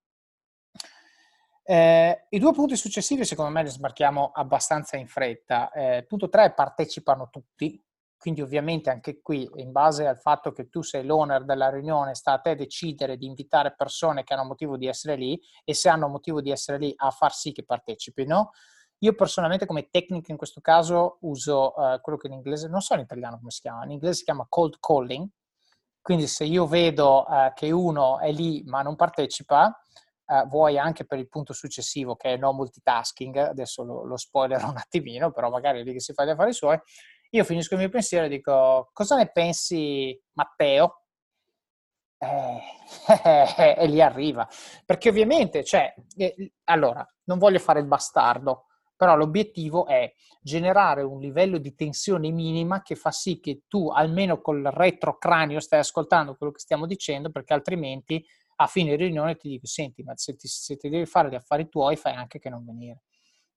Eh, I due punti successivi secondo me li sbarchiamo abbastanza in fretta. Eh, punto 3 partecipano tutti, quindi ovviamente anche qui, in base al fatto che tu sei l'owner della riunione, sta a te decidere di invitare persone che hanno motivo di essere lì e se hanno motivo di essere lì a far sì che partecipino. Io personalmente come tecnica in questo caso uso uh, quello che in inglese, non so in italiano come si chiama, in inglese si chiama cold calling, quindi se io vedo uh, che uno è lì ma non partecipa, uh, vuoi anche per il punto successivo che è no multitasking, adesso lo, lo spoilerò un attimino, però magari lì che si fa gli affari suoi, io finisco il mio pensiero e dico, cosa ne pensi Matteo? Eh, e lì arriva. Perché ovviamente, cioè, eh, allora, non voglio fare il bastardo, però l'obiettivo è generare un livello di tensione minima che fa sì che tu, almeno col retrocranio, stai ascoltando quello che stiamo dicendo, perché altrimenti a fine riunione ti dico, senti, ma se ti, se ti devi fare gli affari tuoi, fai anche che non venire.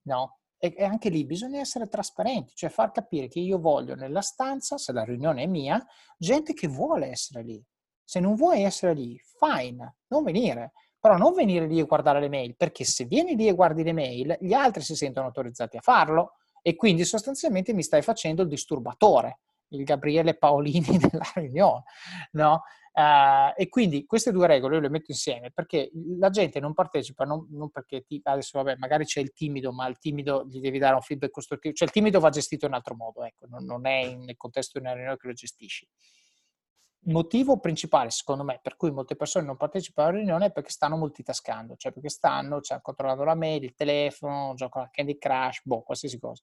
No? E, anche lì bisogna essere trasparenti, cioè far capire che io voglio nella stanza, se la riunione è mia, gente che vuole essere lì. Se non vuoi essere lì, fine, non venire. Però non venire lì e guardare le mail, perché se vieni lì e guardi le mail, gli altri si sentono autorizzati a farlo e quindi sostanzialmente mi stai facendo il disturbatore il Gabriele Paolini della riunione, no? Uh, e quindi queste due regole io le metto insieme perché la gente non partecipa non, non perché ti, adesso vabbè magari c'è il timido ma il timido gli devi dare un feedback costruttivo cioè il timido va gestito in altro modo ecco non, non è in, nel contesto di una riunione che lo gestisci il motivo principale secondo me per cui molte persone non partecipano alla riunione è perché stanno multitascando cioè perché stanno cioè, controllando la mail il telefono giocano a Candy Crush boh qualsiasi cosa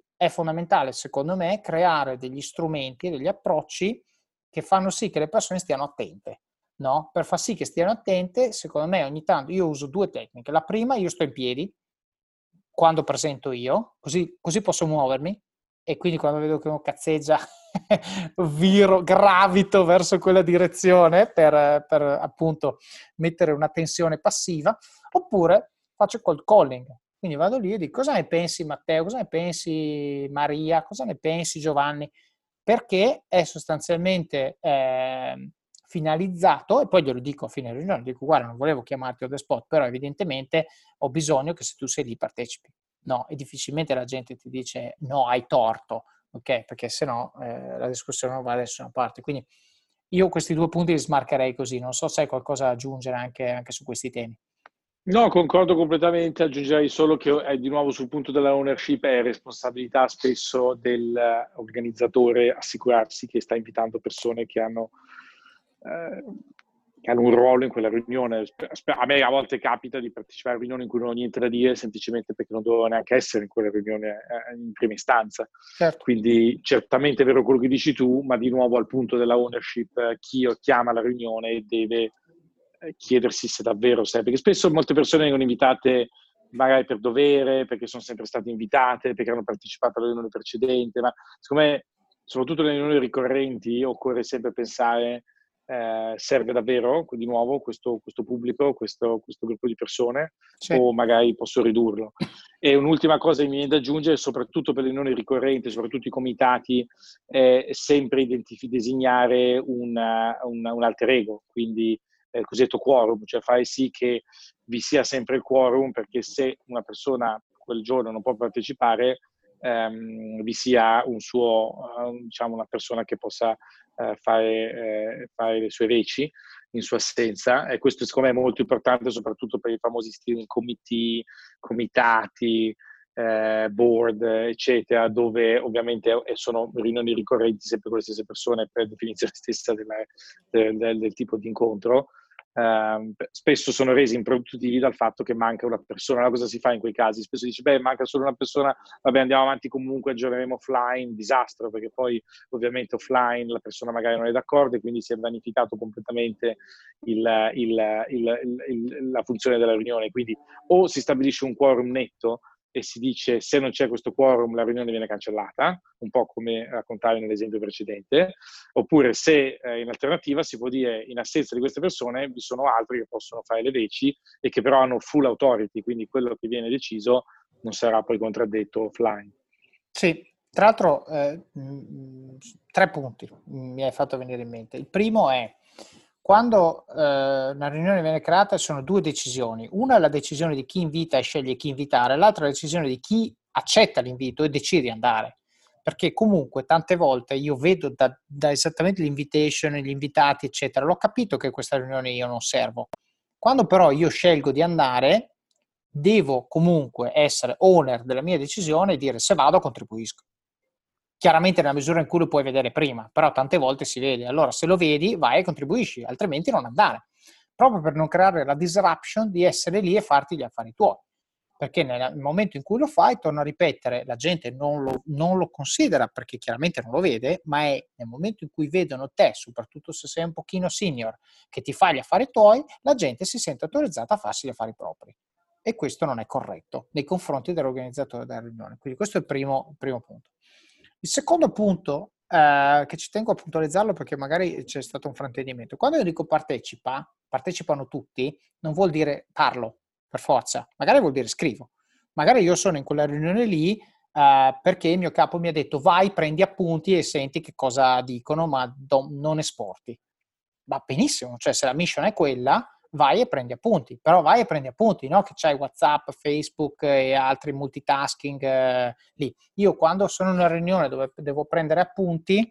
è fondamentale, secondo me, creare degli strumenti degli approcci che fanno sì che le persone stiano attente. No? Per far sì che stiano attente, secondo me ogni tanto io uso due tecniche. La prima, io sto in piedi quando presento io, così, così posso muovermi e quindi quando vedo che uno cazzeggia viro, gravito verso quella direzione per, per appunto mettere una tensione passiva, oppure faccio cold calling, quindi vado lì e dico cosa ne pensi Matteo, cosa ne pensi Maria, cosa ne pensi Giovanni, perché è sostanzialmente eh, finalizzato, e poi glielo dico a fine riunione, dico guarda non volevo chiamarti on the spot, però evidentemente ho bisogno che se tu sei lì partecipi. No, e difficilmente la gente ti dice no, hai torto, ok? Perché se no eh, la discussione non va da nessuna parte. Quindi io questi due punti li smarcherei così, non so se hai qualcosa da aggiungere anche, anche su questi temi. No, concordo completamente, aggiungerei solo che è di nuovo sul punto della ownership è responsabilità spesso dell'organizzatore assicurarsi che sta invitando persone che hanno, eh, che hanno, un ruolo in quella riunione. A me a volte capita di partecipare a riunioni in cui non ho niente da dire semplicemente perché non dovevo neanche essere in quella riunione eh, in prima istanza. Certo. Quindi certamente è vero quello che dici tu, ma di nuovo al punto della ownership chi chiama la riunione deve eh, chiedersi se davvero serve, perché spesso molte persone vengono invitate magari per dovere, perché sono sempre state invitate, perché hanno partecipato alla riunione precedente, ma secondo me, soprattutto nelle riunioni ricorrenti, occorre sempre pensare eh, serve davvero di nuovo questo, questo pubblico, questo, questo, gruppo di persone, sì. o magari posso ridurlo. E un'ultima cosa che mi viene da aggiungere, soprattutto per le riunioni ricorrenti, soprattutto i comitati, è sempre identif- designare una, una, un alter ego, quindi il cosiddetto quorum, cioè fare sì che vi sia sempre il quorum perché se una persona quel giorno non può partecipare, ehm, vi sia un suo, uh, diciamo una persona che possa uh, fare, uh, fare, le sue veci in sua assenza. E questo secondo me è molto importante soprattutto per i famosi steering committee, comitati, eh, board, eccetera, dove ovviamente sono riunioni ricorrenti sempre con le stesse persone per definizione stessa della, del, del, del, tipo di incontro, Uh, spesso sono resi improduttivi dal fatto che manca una persona. Allora, cosa si fa in quei casi? Spesso dici, beh, manca solo una persona, vabbè, andiamo avanti comunque, aggiorneremo offline, disastro, perché poi ovviamente offline la persona magari non è d'accordo e quindi si è vanificato completamente il, il, il, la funzione della riunione. Quindi o si stabilisce un quorum netto e si dice se non c'è questo quorum la riunione viene cancellata, un po' come raccontavi nell'esempio precedente, oppure se eh, in alternativa si può dire in assenza di queste persone vi sono altri che possono fare le veci e che però hanno full authority, quindi quello che viene deciso non sarà poi contraddetto offline. Sì, tra l'altro eh, tre punti mi hai fatto venire in mente. Il primo è quando eh, una riunione viene creata sono due decisioni. Una è la decisione di chi invita e sceglie chi invitare, l'altra è la decisione di chi accetta l'invito e decide di andare. Perché comunque tante volte io vedo da, da esattamente l'invitation, gli invitati, eccetera, l'ho capito che questa riunione io non servo. Quando però io scelgo di andare, devo comunque essere owner della mia decisione e dire se vado contribuisco chiaramente nella misura in cui lo puoi vedere prima, però tante volte si vede. Allora, se lo vedi, vai e contribuisci, altrimenti non andare. Proprio per non creare la disruption di essere lì e farti gli affari tuoi. Perché nel momento in cui lo fai, torno a ripetere, la gente non lo, non lo considera perché chiaramente non lo vede, ma è nel momento in cui vedono te, soprattutto se sei un pochino senior, che ti fai gli affari tuoi, la gente si sente autorizzata a farsi gli affari propri e questo non è corretto nei confronti dell'organizzatore della riunione. Quindi questo è il primo, il primo punto. Il secondo punto, eh, che ci tengo a puntualizzarlo perché magari c'è stato un fraintendimento, quando io dico partecipa, partecipano tutti, non vuol dire parlo per forza, magari vuol dire scrivo. Magari io sono in quella riunione lì uh, perché il mio capo mi ha detto vai, prendi appunti e senti che cosa dicono, ma do, non esporti. Va benissimo, cioè se la mission è quella, vai e prendi appunti, però vai e prendi appunti, no? Che c'hai WhatsApp, Facebook e altri multitasking eh, lì. Io quando sono in una riunione dove devo prendere appunti,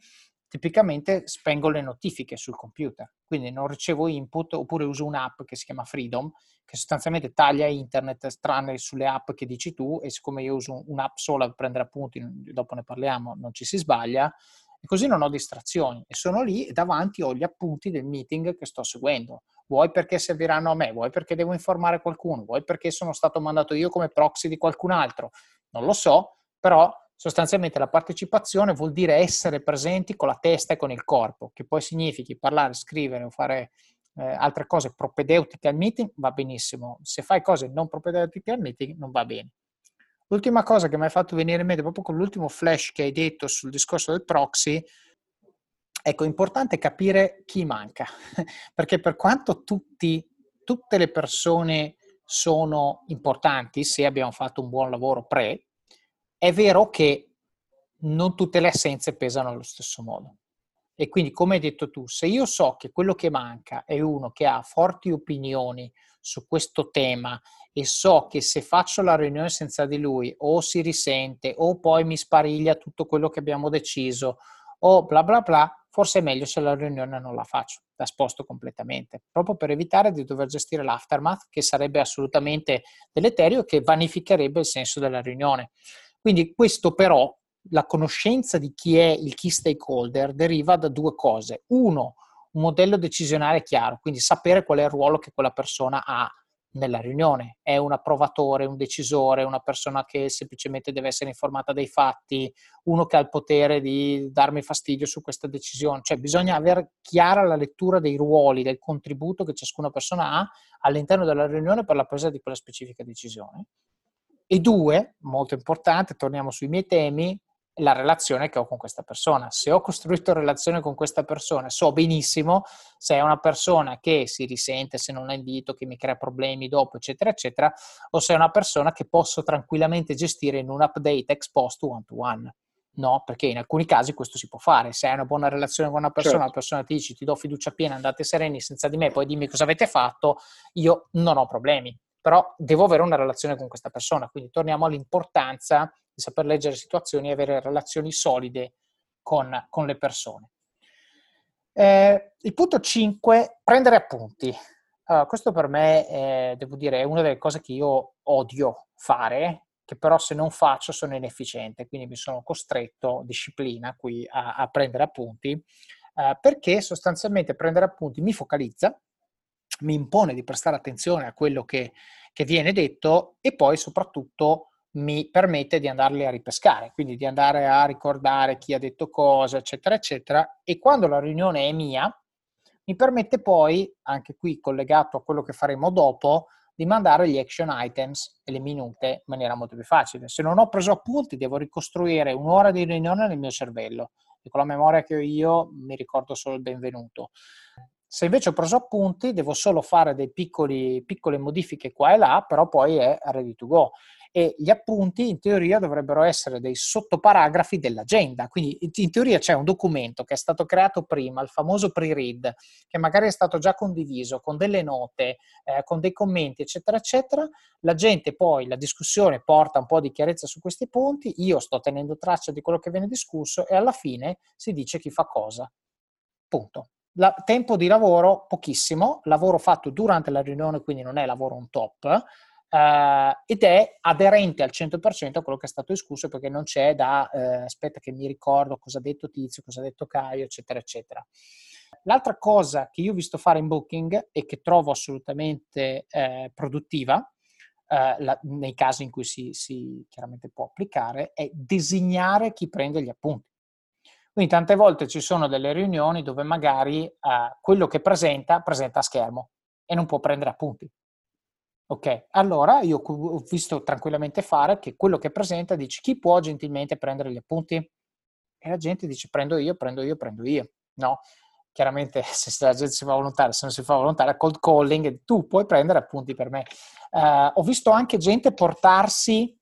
tipicamente spengo le notifiche sul computer, quindi non ricevo input oppure uso un'app che si chiama Freedom, che sostanzialmente taglia internet tranne sulle app che dici tu e siccome io uso un'app sola per prendere appunti, dopo ne parliamo, non ci si sbaglia, e così non ho distrazioni e sono lì e davanti ho gli appunti del meeting che sto seguendo. Vuoi perché serviranno a me, vuoi perché devo informare qualcuno, vuoi perché sono stato mandato io come proxy di qualcun altro, non lo so, però sostanzialmente la partecipazione vuol dire essere presenti con la testa e con il corpo, che poi significhi parlare, scrivere o fare eh, altre cose propedeutiche al meeting, va benissimo. Se fai cose non propedeutiche al meeting, non va bene. L'ultima cosa che mi hai fatto venire in mente, proprio con l'ultimo flash che hai detto sul discorso del proxy, ecco, è importante capire chi manca, perché per quanto tutti, tutte le persone sono importanti, se abbiamo fatto un buon lavoro pre, è vero che non tutte le assenze pesano allo stesso modo. E quindi, come hai detto tu, se io so che quello che manca è uno che ha forti opinioni su questo tema e so che se faccio la riunione senza di lui o si risente o poi mi spariglia tutto quello che abbiamo deciso o bla bla bla, forse è meglio se la riunione non la faccio, la sposto completamente, proprio per evitare di dover gestire l'aftermath che sarebbe assolutamente deleterio e che vanificherebbe il senso della riunione. Quindi questo però, la conoscenza di chi è il key stakeholder deriva da due cose. Uno, un modello decisionale chiaro, quindi sapere qual è il ruolo che quella persona ha nella riunione. È un approvatore, un decisore, una persona che semplicemente deve essere informata dei fatti, uno che ha il potere di darmi fastidio su questa decisione. Cioè bisogna avere chiara la lettura dei ruoli, del contributo che ciascuna persona ha all'interno della riunione per la presa di quella specifica decisione. E due, molto importante, torniamo sui miei temi, la relazione che ho con questa persona. Se ho costruito relazione con questa persona, so benissimo se è una persona che si risente se non la invito, che mi crea problemi dopo, eccetera, eccetera, o se è una persona che posso tranquillamente gestire in un update ex post one to one. No, perché in alcuni casi questo si può fare. Se hai una buona relazione con una persona, certo. la persona ti dice ti do fiducia piena, andate sereni senza di me, poi dimmi cosa avete fatto, io non ho problemi però devo avere una relazione con questa persona. Quindi torniamo all'importanza di saper leggere situazioni e avere relazioni solide con, con le persone. Eh, il punto 5, prendere appunti. Allora, questo per me, è, devo dire, è una delle cose che io odio fare, che però se non faccio sono inefficiente, quindi mi sono costretto, disciplina qui, a, a prendere appunti, eh, perché sostanzialmente prendere appunti mi focalizza, mi impone di prestare attenzione a quello che, che viene detto e poi soprattutto mi permette di andarli a ripescare, quindi di andare a ricordare chi ha detto cosa, eccetera, eccetera. E quando la riunione è mia, mi permette poi, anche qui collegato a quello che faremo dopo, di mandare gli action items e le minute in maniera molto più facile. Se non ho preso appunti, devo ricostruire un'ora di riunione nel mio cervello e con la memoria che ho io mi ricordo solo il benvenuto. Se invece ho preso appunti, devo solo fare delle piccole modifiche qua e là, però poi è ready to go. E gli appunti in teoria dovrebbero essere dei sottoparagrafi dell'agenda. Quindi in teoria c'è un documento che è stato creato prima, il famoso pre-read, che magari è stato già condiviso con delle note, eh, con dei commenti, eccetera, eccetera. La gente poi, la discussione porta un po' di chiarezza su questi punti, io sto tenendo traccia di quello che viene discusso e alla fine si dice chi fa cosa. Punto. La, tempo di lavoro pochissimo, lavoro fatto durante la riunione, quindi non è lavoro on top, eh, ed è aderente al 100% a quello che è stato discusso perché non c'è da, eh, aspetta che mi ricordo cosa ha detto Tizio, cosa ha detto Caio, eccetera, eccetera. L'altra cosa che io ho visto fare in Booking e che trovo assolutamente eh, produttiva, Uh, la, nei casi in cui si, si, chiaramente può applicare, è designare chi prende gli appunti. Quindi tante volte ci sono delle riunioni dove magari uh, quello che presenta, presenta a schermo e non può prendere appunti. Ok, allora io ho visto tranquillamente fare che quello che presenta dice chi può gentilmente prendere gli appunti? E la gente dice prendo io, prendo io, prendo io. No? Chiaramente se la gente si fa volontaria, se non si fa volontaria, cold calling, tu puoi prendere appunti per me. Uh, ho visto anche gente portarsi,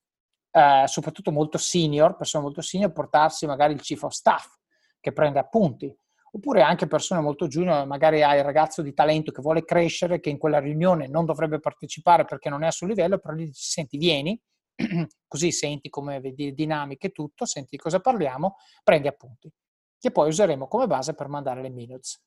uh, soprattutto molto senior, persone molto senior, portarsi magari il chief of staff che prende appunti oppure anche persone molto junior, magari hai il ragazzo di talento che vuole crescere, che in quella riunione non dovrebbe partecipare perché non è a suo livello, però gli dici, senti, vieni, così senti come vedi dinamiche e tutto, senti di cosa parliamo, prendi appunti, che poi useremo come base per mandare le minutes.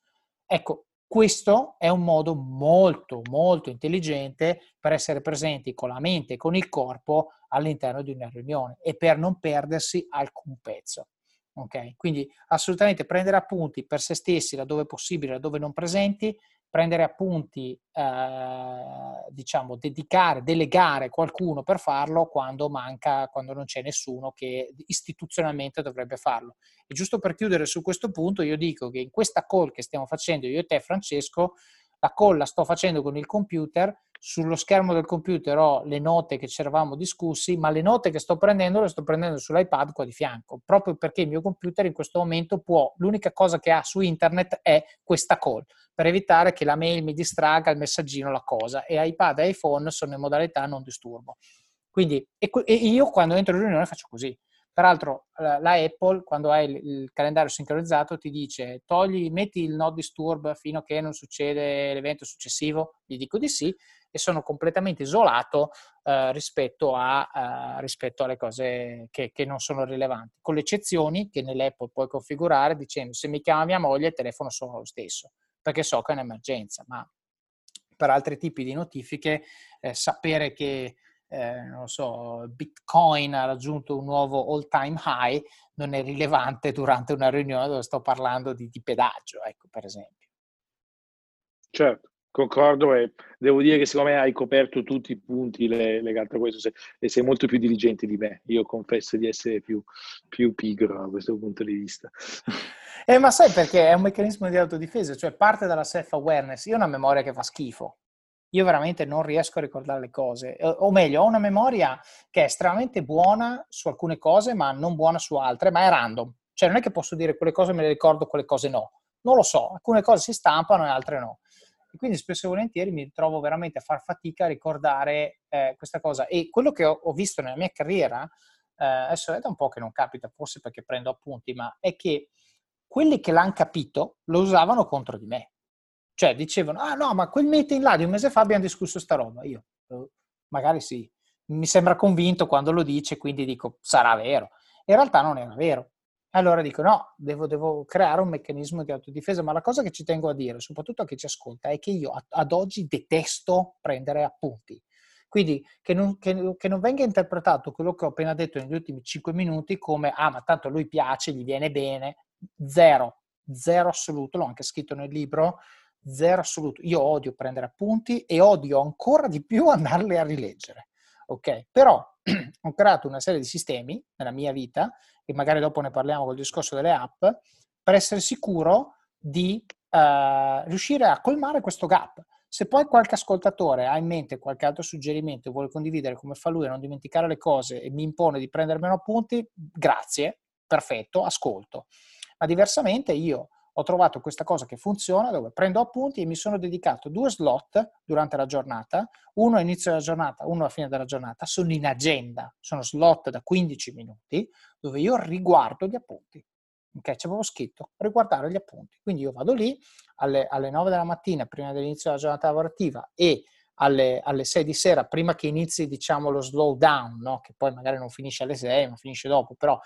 Ecco, questo è un modo molto, molto intelligente per essere presenti con la mente e con il corpo all'interno di una riunione e per non perdersi alcun pezzo. Okay? Quindi assolutamente prendere appunti per se stessi laddove possibile, laddove non presenti, prendere appunti, eh, diciamo, dedicare, delegare qualcuno per farlo quando manca, quando non c'è nessuno che istituzionalmente dovrebbe farlo. E giusto per chiudere su questo punto, io dico che in questa call che stiamo facendo io e te, Francesco, la call la sto facendo con il computer, sullo schermo del computer ho le note che ci eravamo discussi, ma le note che sto prendendo le sto prendendo sull'iPad qua di fianco, proprio perché il mio computer in questo momento può, l'unica cosa che ha su internet è questa call, per evitare che la mail mi distraga, il messaggino, la cosa, e iPad e iPhone sono in modalità non disturbo. Quindi, e, e io quando entro in riunione faccio così. Peraltro la, la Apple, quando hai il, calendario sincronizzato, ti dice togli, metti il no disturb fino a che non succede l'evento successivo. Gli dico di sì e sono completamente isolato eh, rispetto, a, eh, rispetto, alle cose che, che, non sono rilevanti, con le eccezioni che nell'Apple puoi configurare dicendo se mi chiama mia moglie il telefono sono lo stesso, perché so che è un'emergenza, ma per altri tipi di notifiche eh, sapere che eh, non so, Bitcoin ha raggiunto un nuovo all time high non è rilevante durante una riunione dove sto parlando di, di pedaggio, ecco, per esempio. Certo. Concordo e devo dire che secondo me hai coperto tutti i punti legati a questo e sei molto più diligente di me. Io confesso di essere più, più pigro da questo punto di vista. Eh, ma sai perché è un meccanismo di autodifesa, cioè parte dalla self-awareness. Io ho una memoria che fa schifo. Io veramente non riesco a ricordare le cose, o meglio, ho una memoria che è estremamente buona su alcune cose, ma non buona su altre, ma è random. Cioè non è che posso dire quelle cose me le ricordo, quelle cose no. Non lo so, alcune cose si stampano e altre no. E quindi spesso e volentieri mi trovo veramente a far fatica a ricordare eh, questa cosa. E quello che ho, ho visto nella mia carriera, eh, adesso è da un po' che non capita, forse perché prendo appunti, ma è che quelli che l'hanno capito lo usavano contro di me. Cioè dicevano, ah no, ma quel meeting là di un mese fa abbiamo discusso sta roba. Io, oh, magari sì, mi sembra convinto quando lo dice, quindi dico, sarà vero. In realtà non era vero. Allora dico no, devo, devo, creare un meccanismo di autodifesa, ma la cosa che ci tengo a dire, soprattutto a chi ci ascolta, è che io ad oggi detesto prendere appunti. Quindi che non, che, che non, venga interpretato quello che ho appena detto negli ultimi 5 minuti come ah ma tanto lui piace, gli viene bene, zero, zero assoluto, l'ho anche scritto nel libro, zero assoluto. Io odio prendere appunti e odio ancora di più andarli a rileggere. Ok? Però ho creato una serie di sistemi nella mia vita, e magari dopo ne parliamo col discorso delle app, per essere sicuro di uh, riuscire a colmare questo gap. Se poi qualche ascoltatore ha in mente qualche altro suggerimento e vuole condividere come fa lui a non dimenticare le cose e mi impone di prendere meno appunti, grazie, perfetto, ascolto. Ma diversamente io ho trovato questa cosa che funziona dove prendo appunti e mi sono dedicato due slot durante la giornata, uno all'inizio della giornata, uno alla fine della giornata, sono in agenda, sono slot da 15 minuti dove io riguardo gli appunti. Ok, ci avevo scritto riguardare gli appunti. Quindi io vado lì alle, alle 9 della mattina, prima dell'inizio della giornata lavorativa e alle, alle 6 di sera, prima che inizi diciamo lo slow down, no? che poi magari non finisce alle 6, ma finisce dopo, però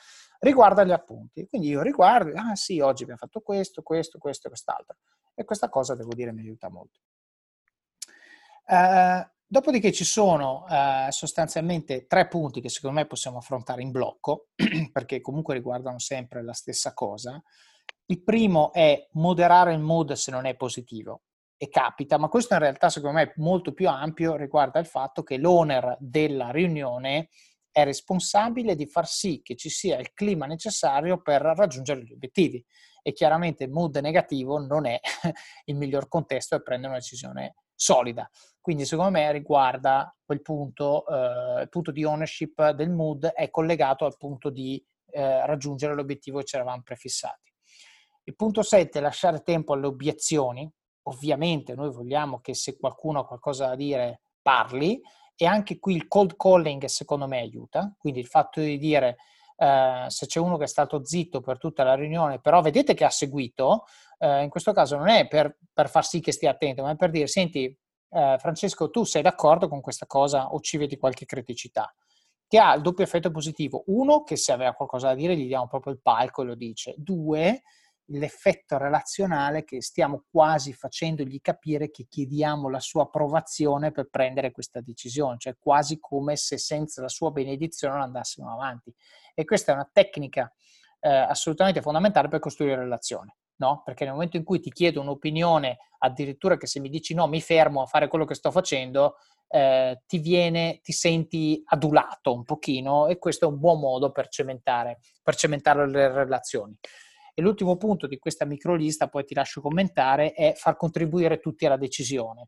riguarda gli appunti. Quindi io riguardo, ah sì, oggi abbiamo fatto questo, questo, questo e quest'altro. E questa cosa, devo dire, mi aiuta molto. Uh, dopodiché ci sono uh, sostanzialmente tre punti che secondo me possiamo affrontare in blocco, perché comunque riguardano sempre la stessa cosa. Il primo è moderare il mood se non è positivo e capita, ma questo in realtà secondo me è molto più ampio, riguarda il fatto che l'owner della riunione è responsabile di far sì che ci sia il clima necessario per raggiungere gli obiettivi e chiaramente mood negativo non è il miglior contesto per prendere una decisione solida. Quindi secondo me riguarda quel punto, eh, il punto di ownership del mood è collegato al punto di eh, raggiungere l'obiettivo che ci eravamo prefissati. Il punto 7 lasciare tempo alle obiezioni. Ovviamente noi vogliamo che se qualcuno ha qualcosa da dire parli e anche qui il cold calling secondo me aiuta, quindi il fatto di dire eh, se c'è uno che è stato zitto per tutta la riunione, però vedete che ha seguito, eh, in questo caso non è per, per, far sì che stia attento, ma è per dire, senti eh, Francesco, tu sei d'accordo con questa cosa o ci vedi qualche criticità? Che ha il doppio effetto positivo. Uno, che se aveva qualcosa da dire gli diamo proprio il palco e lo dice. Due, l'effetto relazionale che stiamo quasi facendogli capire che chiediamo la sua approvazione per prendere questa decisione, cioè quasi come se senza la sua benedizione non andassimo avanti. E questa è una tecnica eh, assolutamente fondamentale per costruire relazione. No? Perché nel momento in cui ti chiedo un'opinione, addirittura che se mi dici no, mi fermo a fare quello che sto facendo, eh, ti viene, ti senti adulato un pochino e questo è un buon modo per cementare, per cementare le relazioni. E l'ultimo punto di questa microlista, poi ti lascio commentare, è far contribuire tutti alla decisione.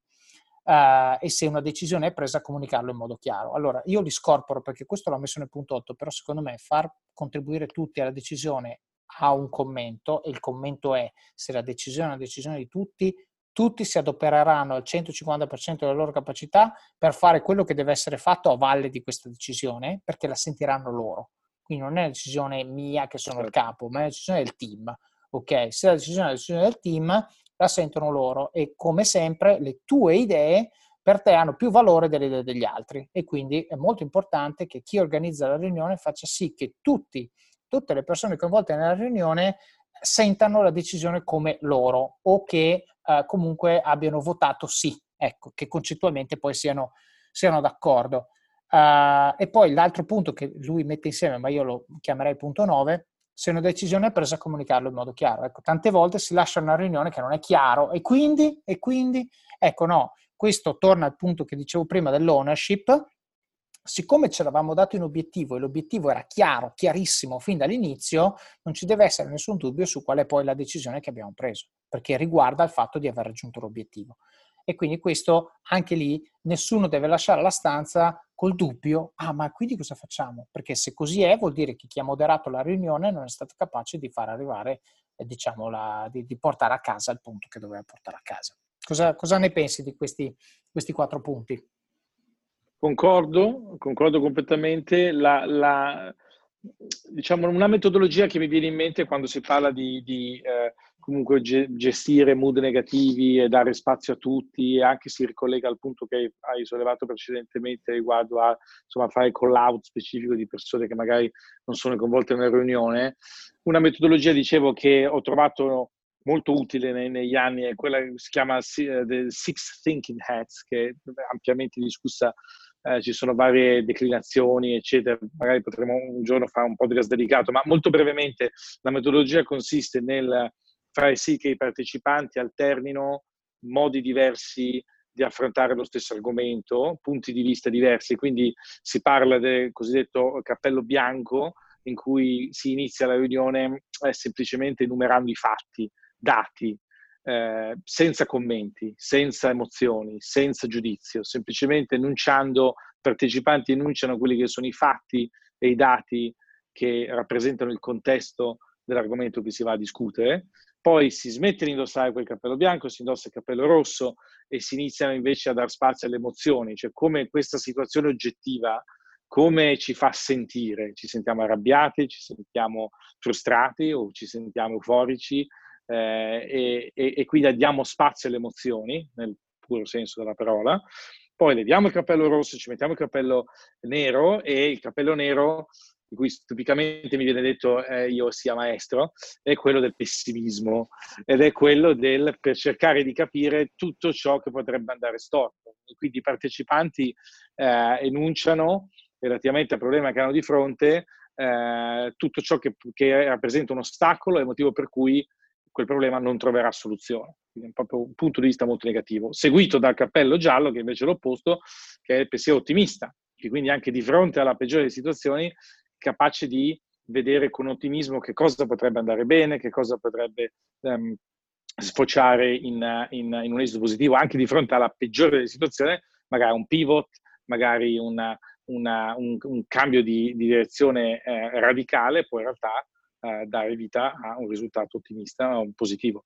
Uh, e se una decisione è presa, comunicarlo in modo chiaro. Allora, io li scorporo perché questo l'ho messo nel punto 8, però secondo me far contribuire tutti alla decisione ha un commento e il commento è se la decisione è una decisione di tutti, tutti si adopereranno al 150% delle loro capacità per fare quello che deve essere fatto a valle di questa decisione, perché la sentiranno loro. Quindi non è una decisione mia che sono il certo. capo, ma è una decisione del team. Ok, se la decisione è la decisione del team, la sentono loro e come sempre le tue idee per te hanno più valore delle idee degli altri e quindi è molto importante che chi organizza la riunione faccia sì che tutti, tutte le persone coinvolte nella riunione sentano la decisione come loro o che eh, comunque abbiano votato sì, ecco, che concettualmente poi siano, siano d'accordo. Uh, e poi l'altro punto che lui mette insieme, ma io lo chiamerei punto 9, se una decisione è presa comunicarlo in modo chiaro. Ecco, tante volte si lascia una riunione che non è chiaro e quindi, e quindi, ecco no, questo torna al punto che dicevo prima dell'ownership, siccome ci eravamo dato un obiettivo e l'obiettivo era chiaro, chiarissimo fin dall'inizio, non ci deve essere nessun dubbio su qual è poi la decisione che abbiamo preso, perché riguarda il fatto di aver raggiunto l'obiettivo e quindi questo anche lì nessuno deve lasciare la stanza col dubbio, ah ma quindi cosa facciamo? Perché se così è vuol dire che chi ha moderato la riunione non è stato capace di far arrivare, eh, diciamo, la, di, di, portare a casa il punto che doveva portare a casa. Cosa, cosa ne pensi di questi, questi quattro punti? Concordo, concordo completamente. La, la, diciamo, una metodologia che mi viene in mente quando si parla di, di eh, comunque ge- gestire mood negativi e dare spazio a tutti anche si ricollega al punto che hai sollevato precedentemente riguardo a insomma, fare call out specifico di persone che magari non sono coinvolte nella riunione. Una metodologia, dicevo, che ho trovato molto utile nei, negli anni è quella che si chiama uh, The Six Thinking Hats, che è ampiamente discussa eh, ci sono varie declinazioni, eccetera. Magari potremo un giorno fare un podcast dedicato, ma molto brevemente la metodologia consiste nel fare sì che i partecipanti alternino modi diversi di affrontare lo stesso argomento, punti di vista diversi, quindi si parla del cosiddetto cappello bianco in cui si inizia la riunione eh, semplicemente enumerando i fatti, dati, eh, senza commenti, senza emozioni, senza giudizio, semplicemente enunciando, partecipanti enunciano quelli che sono i fatti e i dati che rappresentano il contesto dell'argomento che si va a discutere poi si smette di indossare quel cappello bianco, si indossa il cappello rosso e si iniziano invece a dar spazio alle emozioni, cioè come questa situazione oggettiva, come ci fa sentire, ci sentiamo arrabbiati, ci sentiamo frustrati o ci sentiamo euforici eh, e, e, e quindi diamo spazio alle emozioni, nel puro senso della parola. Poi leviamo il cappello rosso, ci mettiamo il cappello nero e il cappello nero di cui tipicamente mi viene detto eh, io sia maestro, è quello del pessimismo ed è quello del per cercare di capire tutto ciò che potrebbe andare storto. Quindi i partecipanti eh, enunciano relativamente al problema che hanno di fronte eh, tutto ciò che, che rappresenta un ostacolo e il motivo per cui quel problema non troverà soluzione. Quindi è proprio un punto di vista molto negativo, seguito dal cappello giallo, che invece è l'opposto, che è il pensiero ottimista, che quindi anche di fronte alla peggiore delle situazioni capace di vedere con ottimismo che cosa potrebbe andare bene, che cosa potrebbe um, sfociare in, in, in, un esito positivo anche di fronte alla peggiore delle situazioni, magari un pivot, magari una, una, un, un, cambio di, di direzione eh, radicale può in realtà eh, dare vita a un risultato ottimista, un positivo.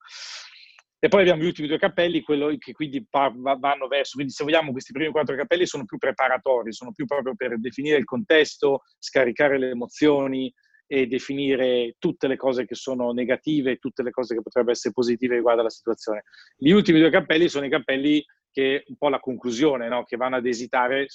E poi abbiamo gli ultimi due cappelli, quello che quindi vanno verso, quindi se vogliamo questi primi quattro cappelli sono più preparatori, sono più proprio per definire il contesto, scaricare le emozioni e definire tutte le cose che sono negative tutte le cose che potrebbero essere positive riguardo alla situazione. Gli ultimi due cappelli sono i cappelli che un po' la conclusione, no? che vanno ad esitare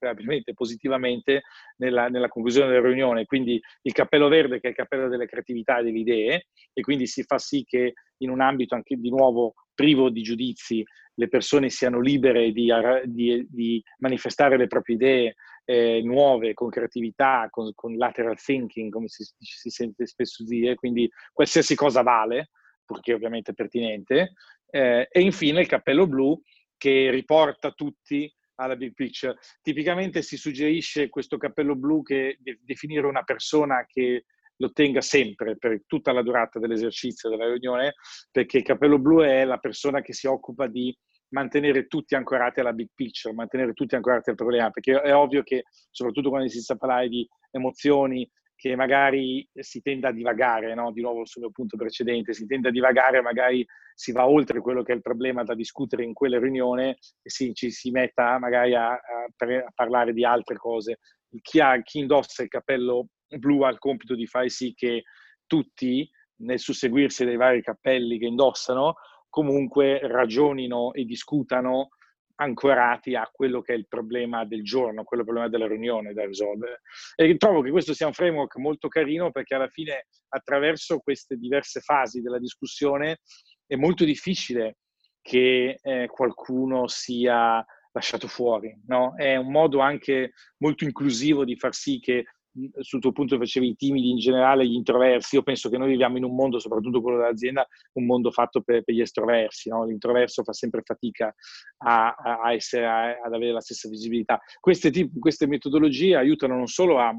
sperabilmente positivamente nella, nella, conclusione della riunione. Quindi il cappello verde che è il cappello delle creatività e delle idee e quindi si fa sì che in un ambito anche di nuovo privo di giudizi le persone siano libere di, di, di manifestare le proprie idee eh, nuove, con creatività, con, con, lateral thinking, come si, si sente spesso dire, quindi qualsiasi cosa vale, purché ovviamente pertinente. Eh, e infine il cappello blu che riporta tutti alla big picture. Tipicamente si suggerisce questo cappello blu che de- definire una persona che lo tenga sempre per tutta la durata dell'esercizio della riunione, perché il cappello blu è la persona che si occupa di mantenere tutti ancorati alla big picture, mantenere tutti ancorati al problema, perché è ovvio che soprattutto quando si sta parlando di emozioni, che magari si tende a divagare, no? di nuovo sul mio punto precedente, si tende a divagare, magari si va oltre quello che è il problema da discutere in quella riunione e si, ci si metta magari a, a, a parlare di altre cose. Chi, ha, chi indossa il cappello blu ha il compito di fare sì che tutti, nel susseguirsi dei vari cappelli che indossano, comunque ragionino e discutano ancorati a quello che è il problema del giorno, quello problema della riunione da risolvere. E trovo che questo sia un framework molto carino perché alla fine attraverso queste diverse fasi della discussione è molto difficile che eh, qualcuno sia lasciato fuori, no? È un modo anche molto inclusivo di far sì che sul tuo punto facevi i timidi in generale, gli introversi, io penso che noi viviamo in un mondo, soprattutto quello dell'azienda, un mondo fatto per, per gli estroversi, no? l'introverso fa sempre fatica a, a essere, a, ad avere la stessa visibilità. Queste, tip, queste metodologie aiutano non solo a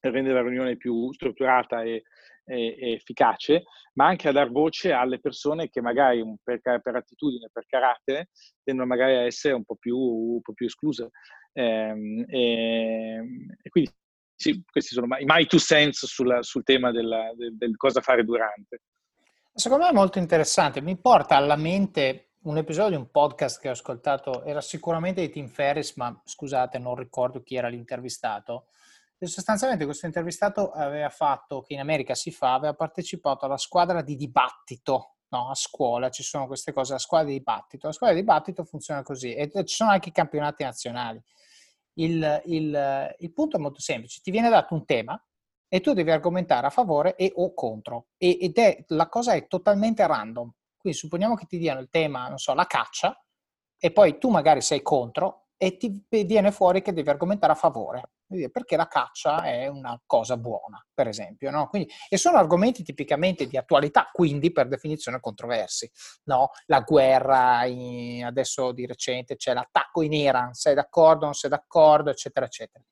rendere la riunione più strutturata e, e, e, efficace, ma anche a dar voce alle persone che magari per, per attitudine, per carattere, tendono magari a essere un po' più, un po più escluse. E, e, quindi sì, questi sono i my two cents sul, sul tema della, del, del cosa fare durante. Secondo me è molto interessante, mi porta alla mente un episodio di un podcast che ho ascoltato, era sicuramente di Tim Ferris, ma scusate, non ricordo chi era l'intervistato. E sostanzialmente questo intervistato aveva fatto, che in America si fa, aveva partecipato alla squadra di dibattito, no? a scuola ci sono queste cose, la squadra di dibattito. La squadra di dibattito funziona così e ci sono anche i campionati nazionali. Il, il, il, punto è molto semplice, ti viene dato un tema e tu devi argomentare a favore e o contro e, ed è, la cosa è totalmente random. Quindi supponiamo che ti diano il tema, non so, la caccia e poi tu magari sei contro e ti viene fuori che devi argomentare a favore perché la caccia è una cosa buona, per esempio. No? Quindi, e sono argomenti tipicamente di attualità, quindi per definizione controversi. No? La guerra, in, adesso di recente c'è l'attacco in Iran, sei d'accordo, non sei d'accordo, eccetera, eccetera.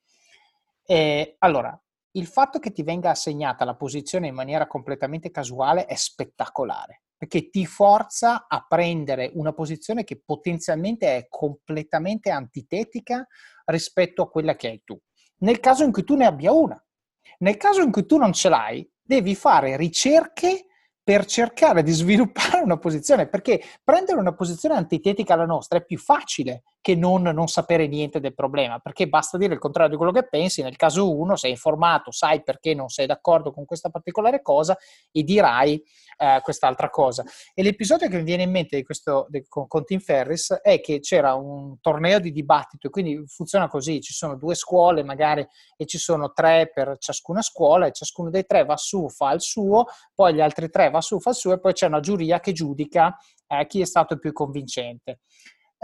E, allora, il fatto che ti venga assegnata la posizione in maniera completamente casuale è spettacolare, perché ti forza a prendere una posizione che potenzialmente è completamente antitetica rispetto a quella che hai tu nel caso in cui tu ne abbia una. Nel caso in cui tu non ce l'hai, devi fare ricerche per cercare di sviluppare una posizione, perché prendere una posizione antitetica alla nostra è più facile che non, non sapere niente del problema, perché basta dire il contrario di quello che pensi, nel caso uno sei informato, sai perché non sei d'accordo con questa particolare cosa e dirai eh, quest'altra cosa. E l'episodio che mi viene in mente di questo, di, con, con Tim Ferris è che c'era un torneo di dibattito, quindi funziona così, ci sono due scuole magari e ci sono tre per ciascuna scuola e ciascuno dei tre va su, fa il suo, poi gli altri tre va su, fa il suo e poi c'è una giuria che giudica eh, chi è stato più convincente.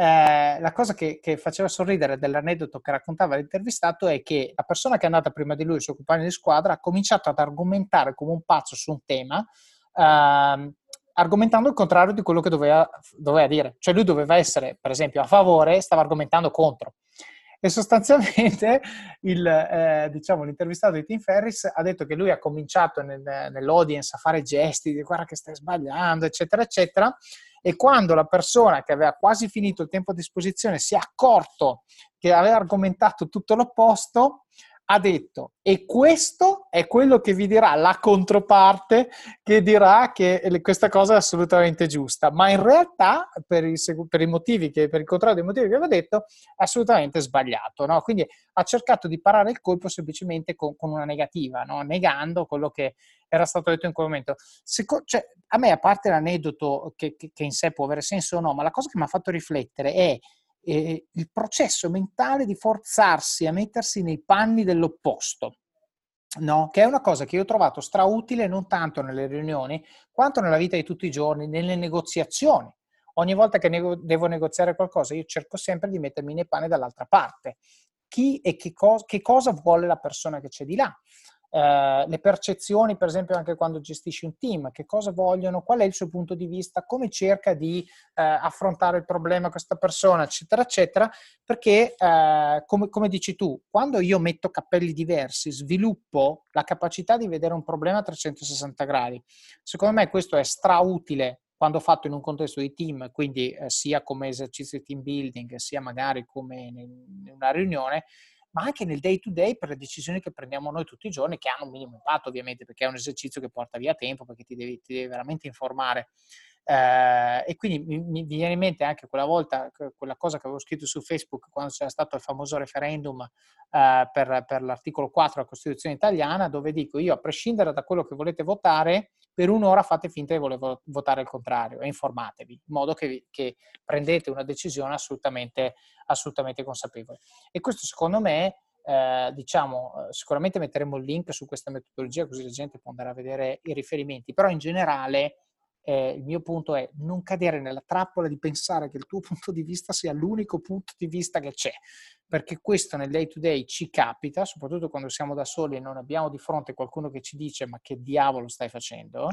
Eh, la cosa che, che, faceva sorridere dell'aneddoto che raccontava l'intervistato è che la persona che è andata prima di lui, il suo compagno di squadra, ha cominciato ad argomentare come un pazzo su un tema, eh, argomentando il contrario di quello che doveva, doveva, dire. Cioè lui doveva essere, per esempio, a favore, stava argomentando contro. E sostanzialmente il, eh, diciamo, l'intervistato di Tim Ferris ha detto che lui ha cominciato nel, nell'audience a fare gesti di guarda che stai sbagliando, eccetera, eccetera, E quando la persona che aveva quasi finito il tempo a disposizione si è accorto che aveva argomentato tutto l'opposto, ha detto e questo è quello che vi dirà la controparte che dirà che questa cosa è assolutamente giusta, ma in realtà per i, per motivi che, per il contrario dei motivi che avevo detto è assolutamente sbagliato, no? quindi ha cercato di parare il colpo semplicemente con, con una negativa, no? negando quello che era stato detto in quel momento. Seco- cioè, a me, a parte l'aneddoto che, che, che in sé può avere senso o no, ma la cosa che mi ha fatto riflettere è eh, il processo mentale di forzarsi a mettersi nei panni dell'opposto. No, che è una cosa che io ho trovato strautile non tanto nelle riunioni quanto nella vita di tutti i giorni, nelle negoziazioni. Ogni volta che nego- devo negoziare qualcosa, io cerco sempre di mettermi nei panni dall'altra parte. Chi e che, co- che cosa vuole la persona che c'è di là? Eh, le percezioni, per esempio, anche quando gestisci un team, che cosa vogliono, qual è il suo punto di vista, come cerca di eh, affrontare il problema questa persona, eccetera, eccetera, perché, eh, come, come dici tu, quando io metto cappelli diversi, sviluppo la capacità di vedere un problema a 360 gradi. Secondo me questo è strautile quando fatto in un contesto di team, quindi eh, sia come esercizio di team building, sia magari come in una riunione, ma anche nel day to day per le decisioni che prendiamo noi tutti i giorni, che hanno un minimo impatto ovviamente, perché è un esercizio che porta via tempo, perché ti devi, ti devi veramente informare. Eh, e quindi mi, mi, viene in mente anche quella volta, quella cosa che avevo scritto su Facebook quando c'era stato il famoso referendum eh, per, per, l'articolo 4 della Costituzione italiana, dove dico io, a prescindere da quello che volete votare, per un'ora fate finta di voler votare il contrario e informatevi, in modo che, che prendete una decisione assolutamente, assolutamente consapevole. E questo secondo me eh, diciamo, eh, sicuramente metteremo il link su questa metodologia così la gente può andare a vedere i riferimenti, però in generale eh, il mio punto è non cadere nella trappola di pensare che il tuo punto di vista sia l'unico punto di vista che c'è, perché questo nel day to day ci capita, soprattutto quando siamo da soli e non abbiamo di fronte qualcuno che ci dice ma che diavolo stai facendo.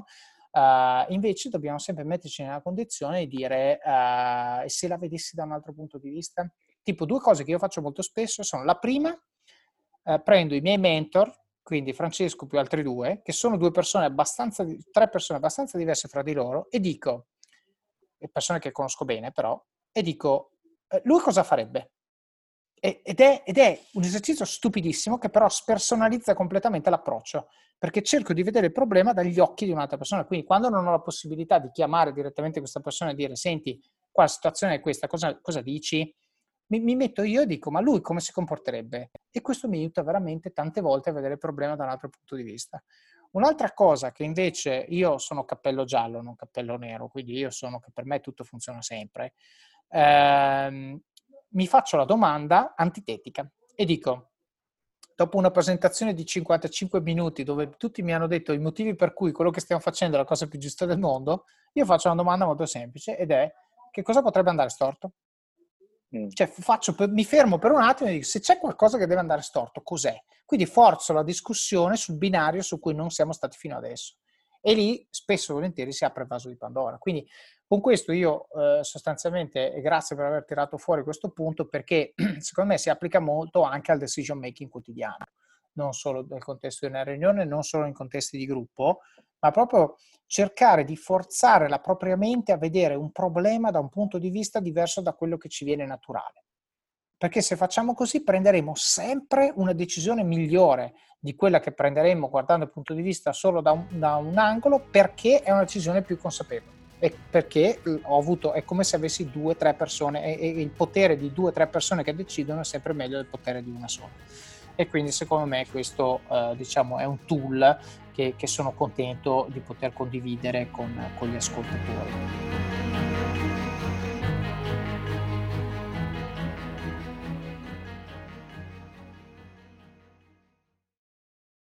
Uh, invece dobbiamo sempre metterci nella condizione di dire uh, e se la vedessi da un altro punto di vista? Tipo due cose che io faccio molto spesso sono la prima, uh, prendo i miei mentor, quindi Francesco più altri due, che sono due persone abbastanza, tre persone abbastanza diverse fra di loro, e dico, persone che conosco bene però, e dico, eh, lui cosa farebbe? Ed è, ed è, un esercizio stupidissimo che però spersonalizza completamente l'approccio, perché cerco di vedere il problema dagli occhi di un'altra persona. Quindi quando non ho la possibilità di chiamare direttamente questa persona e dire, senti, qua la situazione è questa, cosa, cosa dici? Mi, mi, metto io e dico, ma lui come si comporterebbe? E questo mi aiuta veramente tante volte a vedere il problema da un altro punto di vista. Un'altra cosa che invece io sono cappello giallo, non cappello nero, quindi io sono che per me tutto funziona sempre, ehm, mi faccio la domanda antitetica e dico, dopo una presentazione di 55 minuti dove tutti mi hanno detto i motivi per cui quello che stiamo facendo è la cosa più giusta del mondo, io faccio una domanda molto semplice ed è che cosa potrebbe andare storto? Mm. Cioè, faccio, mi fermo per un attimo e dico se c'è qualcosa che deve andare storto, cos'è? Quindi forzo la discussione sul binario su cui non siamo stati fino adesso. E lì spesso e volentieri si apre il vaso di Pandora. Quindi con questo io eh, sostanzialmente, e grazie per aver tirato fuori questo punto, perché secondo me si applica molto anche al decision making quotidiano, non solo nel contesto di una riunione, non solo in contesti di gruppo, ma proprio cercare di forzare la propria mente a vedere un problema da un punto di vista diverso da quello che ci viene naturale. Perché se facciamo così prenderemo sempre una decisione migliore di quella che prenderemo guardando il punto di vista solo da un, da un angolo perché è una decisione più consapevole. E perché ho avuto, è come se avessi due o tre persone e, e il potere di due o tre persone che decidono è sempre meglio del potere di una sola e quindi secondo me questo eh, diciamo, è un tool che, che, sono contento di poter condividere con, con gli ascoltatori.